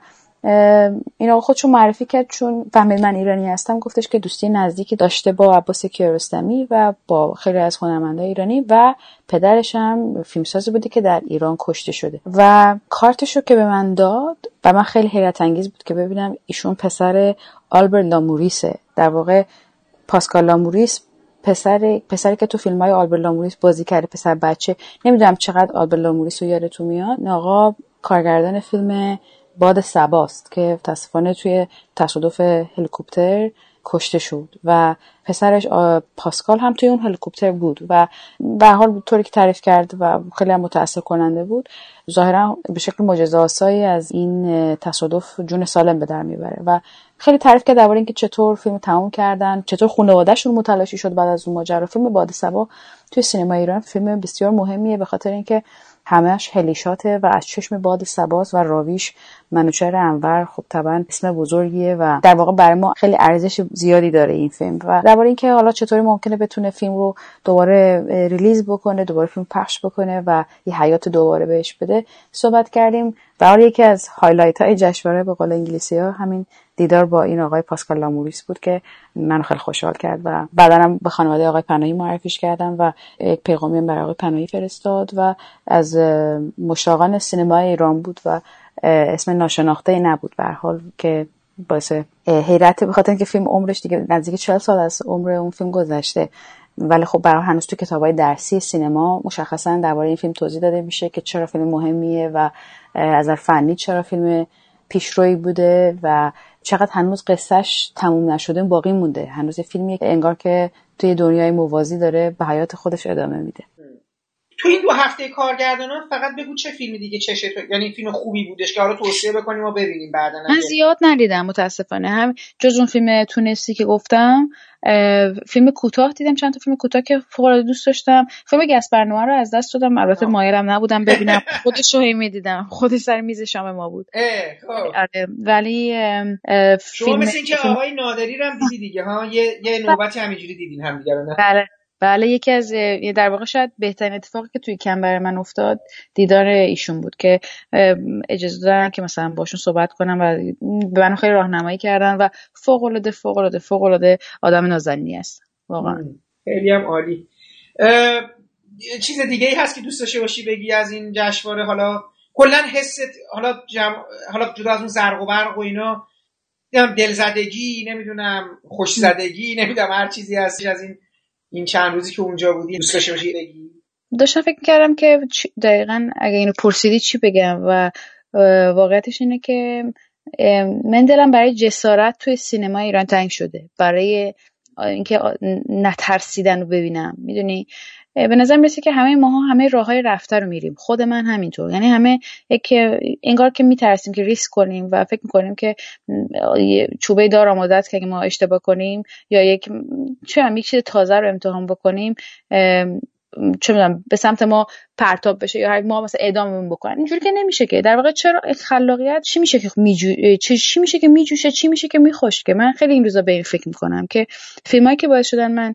این آقا خودشون معرفی کرد چون فهمید من ایرانی هستم. گفتش که دوستی نزدیکی داشته با عباس کیارستمی و با خیلی از هنرمندای ایرانی و پدرش هم فیلمسازی بوده که در ایران کشته شده. و کارتش رو که به من داد و من خیلی حیرت انگیز بود که ببینم ایشون پسر آلبرت لاموریسه در واقع پاسکال لاموریس پسر پسری که تو فیلم های آلبرت لاموریس بازی کرده پسر بچه. نمی‌دونم چقدر آلبرت لاموریس رو یادتون میاد. آقا کارگردان فیلم باد سباست که متاسفانه توی تصادف هلیکوپتر کشته شد و پسرش پاسکال هم توی اون هلیکوپتر بود و به حال طوری که تعریف کرد و خیلی هم متاثر کننده بود ظاهرا به شکل معجزه آسایی از این تصادف جون سالم به در می‌بره و خیلی تعریف کرد درباره اینکه چطور فیلم تموم کردن چطور خانوادهشون متلاشی شد بعد از اون ماجرا. فیلم باد سبا توی سینما ایران فیلم بسیار مهمیه به خاطر اینکه همش هلیشاته و از چشم باد سباز و راویش منوچهر انور خب طبعا اسم بزرگیه و در واقع برای ما خیلی ارزش زیادی داره این فیلم و درباره اینکه حالا چطوری ممکنه بتونه فیلم رو دوباره ریلیز بکنه دوباره فیلم پخش بکنه و یه حیات دوباره بهش بده صحبت کردیم. و یکی از highlight های جشنواره به قول انگلیسی ها همین دیدار با این آقای پاسکال لاموریس بود که منو خیلی خوشحال کرد و بعدا به خانواده آقای پناهی معرفیش کردم و یک پیغامی برای آقای پناهی فرستاد و از مشتاقان سینمای ایران بود و اسم ناشناخته نبود به حال که باعث حیرت بخاطر اینکه فیلم عمرش دیگه نزدیک 40 سال از عمر اون فیلم گذشته. ولی خب برای هنوز تو کتابای درسی سینما مشخصا درباره این فیلم توضیح داده میشه که چرا فیلم مهمیه و از فنی چرا فیلم پیشروی بوده و چقدر هنوز قصهش تموم نشده باقی مونده. هنوز فیلمی انگار که توی دنیای موازی داره به حیات خودش ادامه میده.
تو این دو هفته کارگردانان فقط بگو چه فیلمی دیگه چشه یعنی فیلم خوبی بودش که حالا توصیه بکنیم و ببینیم بعدا
من زیاد ندیدم متاسفانه. هم جز اون فیلم تونستی که گفتم فیلم کوتاه دیدم چند تا فیلم کوتاه که فوق العاده دوست داشتم. فیلم گسپرنوار رو از دست دادم. البته مایلم نبودم ببینم. خودش رو می‌دیدم. خودش سر میز شام ما بود.
خب.
آره. ولی
شما مثل اینکه آقای نادری رو هم دیدی دیگه ها؟ یه یه نوبتی همینجوری دیدین هم دیگه نه؟
بله. بله یکی از در واقع شاید بهترین اتفاقی که توی کم برای من افتاد دیدار ایشون بود که اجازه دارن که مثلا باشون صحبت کنم و به من خیلی راهنمایی کردن و فوق العاده فوق العاده فوق العاده آدم نازنینی است واقعا.
خیلی هم عالی. چیز دیگه ای هست که دوست داشته باشی بگی از این جشنواره؟ حالا کلا حست حالا جم... حالا جدا از اون زرق و برق و اینا دلزدگی نمی‌دونم خوشزدگی نمی‌دونم هر چیزی هست از این این چند روزی که اونجا بودی دوست داشته باشی بگی؟
داشتم فکر کردم که دقیقا اگه اینو پرسیدی چی بگم و واقعیتش اینه که من دلم برای جسارت توی سینما ایران تنگ شده. برای اینکه نترسیدن رو ببینم. می‌دونی؟ به نظر می‌رسه که همه ماها همه راه های رفته رو میریم. خود من همینطور. یعنی همه یک انگار که میترسیم که ریسک کنیم و فکر می‌کنیم که چوبه دار آماده است که اگه ما اشتباه کنیم یا یک چه هم یک چیز تازه رو امتحان بکنیم چه می‌دونم به سمت ما پرتاب بشه یا هر ما مثلا اعداممون بکنن. اینجوری که نمیشه که. در واقع چرا خلاقیت؟ چی میشه که میجو چی میشه که میجوشه؟ چی میشه که میخوش که من خیلی این روزا به این فکر می‌کنم که فیلمایی که باعث شدن من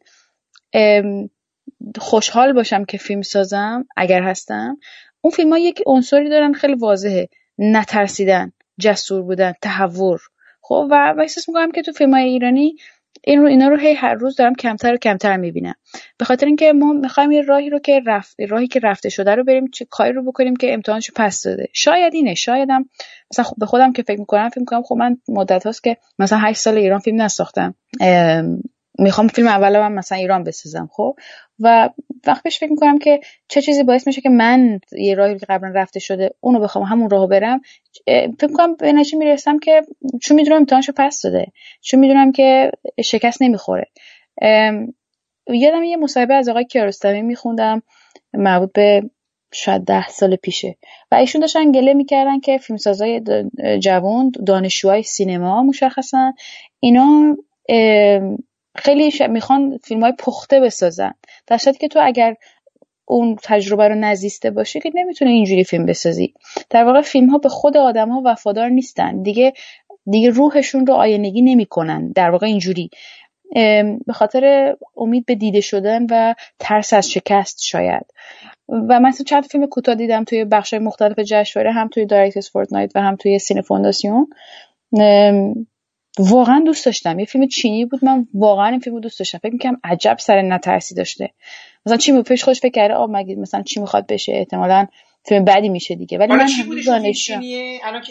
خوشحال باشم که فیلم سازم اگر هستم. اون فیلم ها یک عنصری دارن خیلی واضحه. نترسیدن جسور بودن تحور خب و احساس می‌کنم که تو فیلم های ایرانی این رو اینا رو هی هر روز دارم کمتر و کمتر می‌بینم. به خاطر اینکه ما می‌خوایم یه راهی رو که رفت راهی که رفته شده رو بریم چه کاری رو بکنیم که امتحانشو پس داده. شاید اینه شایدم مثلا خب به خودم که فکر می‌کنم فکر می‌کنم خب من مدت هاست که مثلا 8 سال ایران فیلم نساختم. می‌خوام فیلم اول هم مثلا ایران بسازم خب؟ و وقت بهش فکر می‌کنم که چه چیزی باعث میشه که من یه راهی که قبلا رفته شده اونو بخوام همون راهو برم. فکر می‌کنم به نتیجه می‌رسم که چون می‌دونم امتحانشو پس داده چون می‌دونم که شکست نمی‌خوره. یادم یه مصاحبه از آقای کیارستمی میخوندم مربوط به شاید ده سال پیشه. و ایشون داشتن گله می‌کردن که فیلمسازای جوان دانشجوهای سینما مشخصا اینا خیلی می‌خوان فیلم های پخته بسازن. در که تو اگر اون تجربه رو نزیسته باشه که نمی‌تونه اینجوری فیلم بسازی. در واقع فیلم ها به خود آدم ها وفادار نیستن. دیگه دیگه روحشون رو آینگی نمی‌کنن. در واقع اینجوری. به خاطر امید به دیده شدن و ترس از شکست شاید. و مثلا چند فیلم کوتاه دیدم توی بخش مختلف جشنواره هم توی Directors' Fortnight و هم توی Cinéfondation واقعا دوست داشتم. یه فیلم چینی بود. من واقعا این فیلم دوست داشتم. فکر می‌کنم عجب سر نترسی داشته. مثلا چی پیش خوش فکر کرده آب مثلا چی می‌خواد بشه؟ احتمالا فیلم بعدی میشه دیگه. ولی من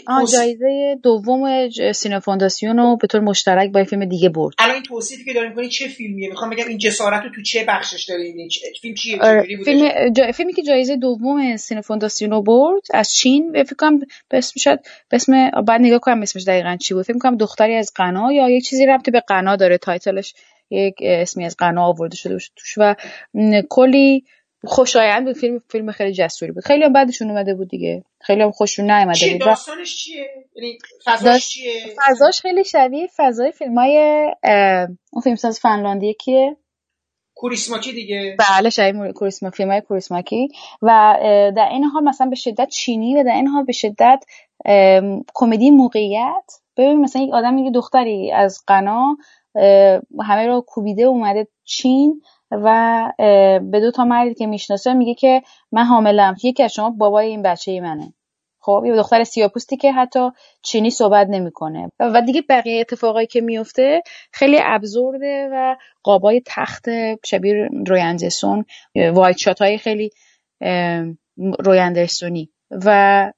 آه
جایزه دوم سینما فونداسیون رو به طور مشترک با فیلم دیگه برد.
الان این توصیفی که داریم کنی چه فیلمیه؟ می‌خوام بگم این جسارت رو تو چه بخشش داریم؟ فیلم چیه؟
آره. فیلم جا... فیلمی که جایزه دوم سینما فونداسیون رو برد از چین فکر کنم به اسم شد به اسم بعد نگاه کنم اسمش دقیقاً چی بود. فکر کنم دختری از قنا یا یه چیزی ربطی به قنا داره. تایتلش یک اسمی از قنا آورده شده توش و کلی خوشایند بود. فیلم فیلم خیلی جسوری بود. خیلی هم بعدشون اومده بود دیگه. خیلی هم خوششون نیومده بود.
داستانش چیه؟ یعنی فضاش چیه؟
فضاش خیلی شبیه فضای فیلمای اون فیلم ساز فنلاندی کیه؟
کوریسماکی دیگه.
بله شبیه کوریسما فیلم های کوریسماکی. و در این حال مثلا به شدت چینی و در این حال به شدت کمدی موقعیت. ببین مثلا یک آدم دختری از قنا همه رو کوبیده اومده چین. و به دو تا مردی که می‌شناسه میگه که من حاملم یکی از شما بابای این بچه ای منه. خب یه دختر سیاپوستی که حتی چینی صحبت نمی‌کنه. و دیگه بقیه اتفاقایی که میفته خیلی ابزورده و قابای تخت شبیه رویندسون وایت شات های خیلی رویندرسونی و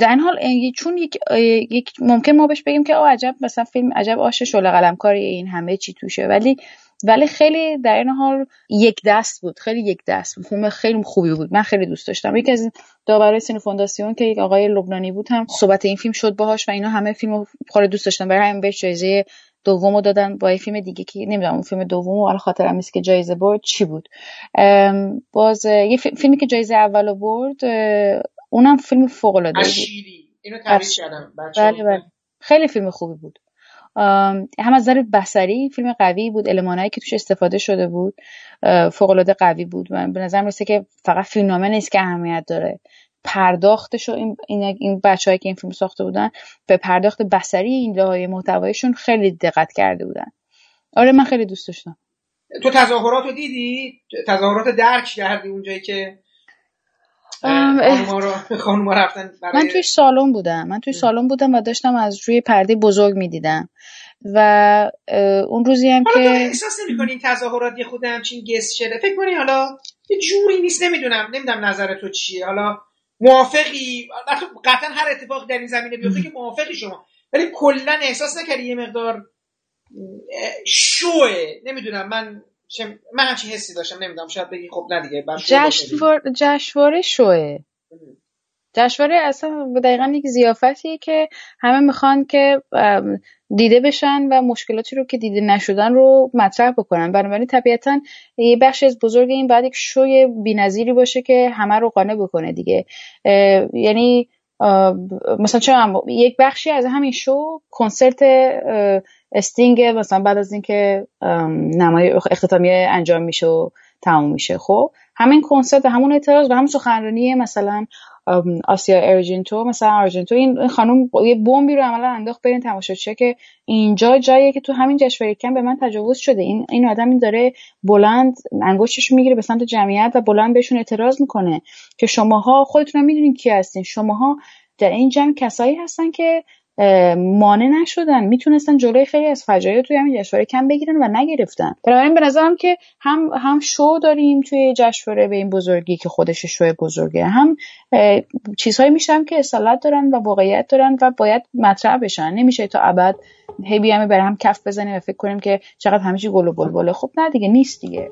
در این حال چون یک, ممکن ما بهش بگیم که او عجب مثلا فیلم عجب آش شله قلمکاری این همه چی توشه. ولی ولی خیلی در این حال یک دست بود خیلی یک دست بود. فیلم خیلی خوبی بود. من خیلی دوست داشتم. یکی از داورای سینو فونداسیون که یک آقای لبنانی بود هم صحبت این فیلم شد باهاش و اینا همه فیلم خیلی دوست داشتن. برای همین بهش جایزه دومو دادن با یه فیلم دیگه که نمی‌دونم اون فیلم دومو الان خاطرم نیست که جایزه برد چی بود. باز یه فیلمی که جایزه اولو برد اونم فیلم فوق العاده بود
اینو تعریف کردم بله
بله. خیلی فیلم خوبی بود. هم از نظر بصری فیلم قوی بود المانایی که توش استفاده شده بود فوق العاده قوی بود. من به نظر می‌رسه که فقط فیلمنامه نیست که اهمیت داره. پرداختش و این این, بچه‌هایی که این فیلم ساخته بودن به پرداخت بصری این لایه محتوایشون خیلی دقت کرده بودن. آره من خیلی دوست داشتم.
تو تظاهرات رو دیدی؟ تظاهرات درک کردی اونجایی که خانوما رفتن
من توی سالن بودم. من توی سالن بودم و داشتم از روی پرده بزرگ می‌دیدم. و اون روزی هم که
احساس نمی‌کنی این تظاهرات یه خود همچین گست شده؟ فکر کنی حالا یه جوری نیست نمی‌دونم نمی‌دونم نظر تو چیه. حالا موافقی؟ قطعا هر اتفاقی در این زمینه بیفته که موافقی شما. ولی کلا احساس نکردی یه مقدار شوه. نمی‌دونم من من همچین حسی داشتم نمی‌دونم شاید بگی خب نه دیگه
جشنوار جشنواره شوه. جشنواره اصلا دقیقا یک زیافتیه که همه می‌خوان که دیده بشن و مشکلاتی رو که دیده نشدن رو مطرح بکنن. بنابراین طبیعتا یه بخش از بزرگ این بعد یک شوی بینظیری باشه که همه رو قانع بکنه دیگه. یعنی مثلا چه یک بخشی از همین شو کنسرت استینگ مثلا بعد از اینکه نمای اختتامیه انجام میشه و تموم میشه. خب همین کنسرت همون اعتراض و همون سخنرانی مثلا آسیا ارجنتو مثلا ارجنتو این خانم یه بمبی رو عملا انداخت بین تماشاچی‌ها که اینجا جاییه که تو همین جشنواره کم به من تجاوز شده. این این آدم این داره بلند انگشتش می‌گیره به سمت جمعیت و بلند بهشون اعتراض می‌کنه که شماها خودتون می‌دونین کی هستین. شماها در این جمع کسایی هستن که مانع نشدن. می‌تونستن جلوی خیلی از فجایع توی همین جشنواره کم بگیرن و نگرفتن. بنابراین به نظرم که هم هم شو داریم توی جشنواره به این بزرگی که خودش شو بزرگه. هم چیزهایی میشن که اصالت دارن و واقعیت دارن و باید مطرح بشن. نمیشه تا ابد هی بیامه بر هم کف بزنیم و فکر کنیم که چقدر چی گل و بلبله. خب نه دیگه نیست دیگه.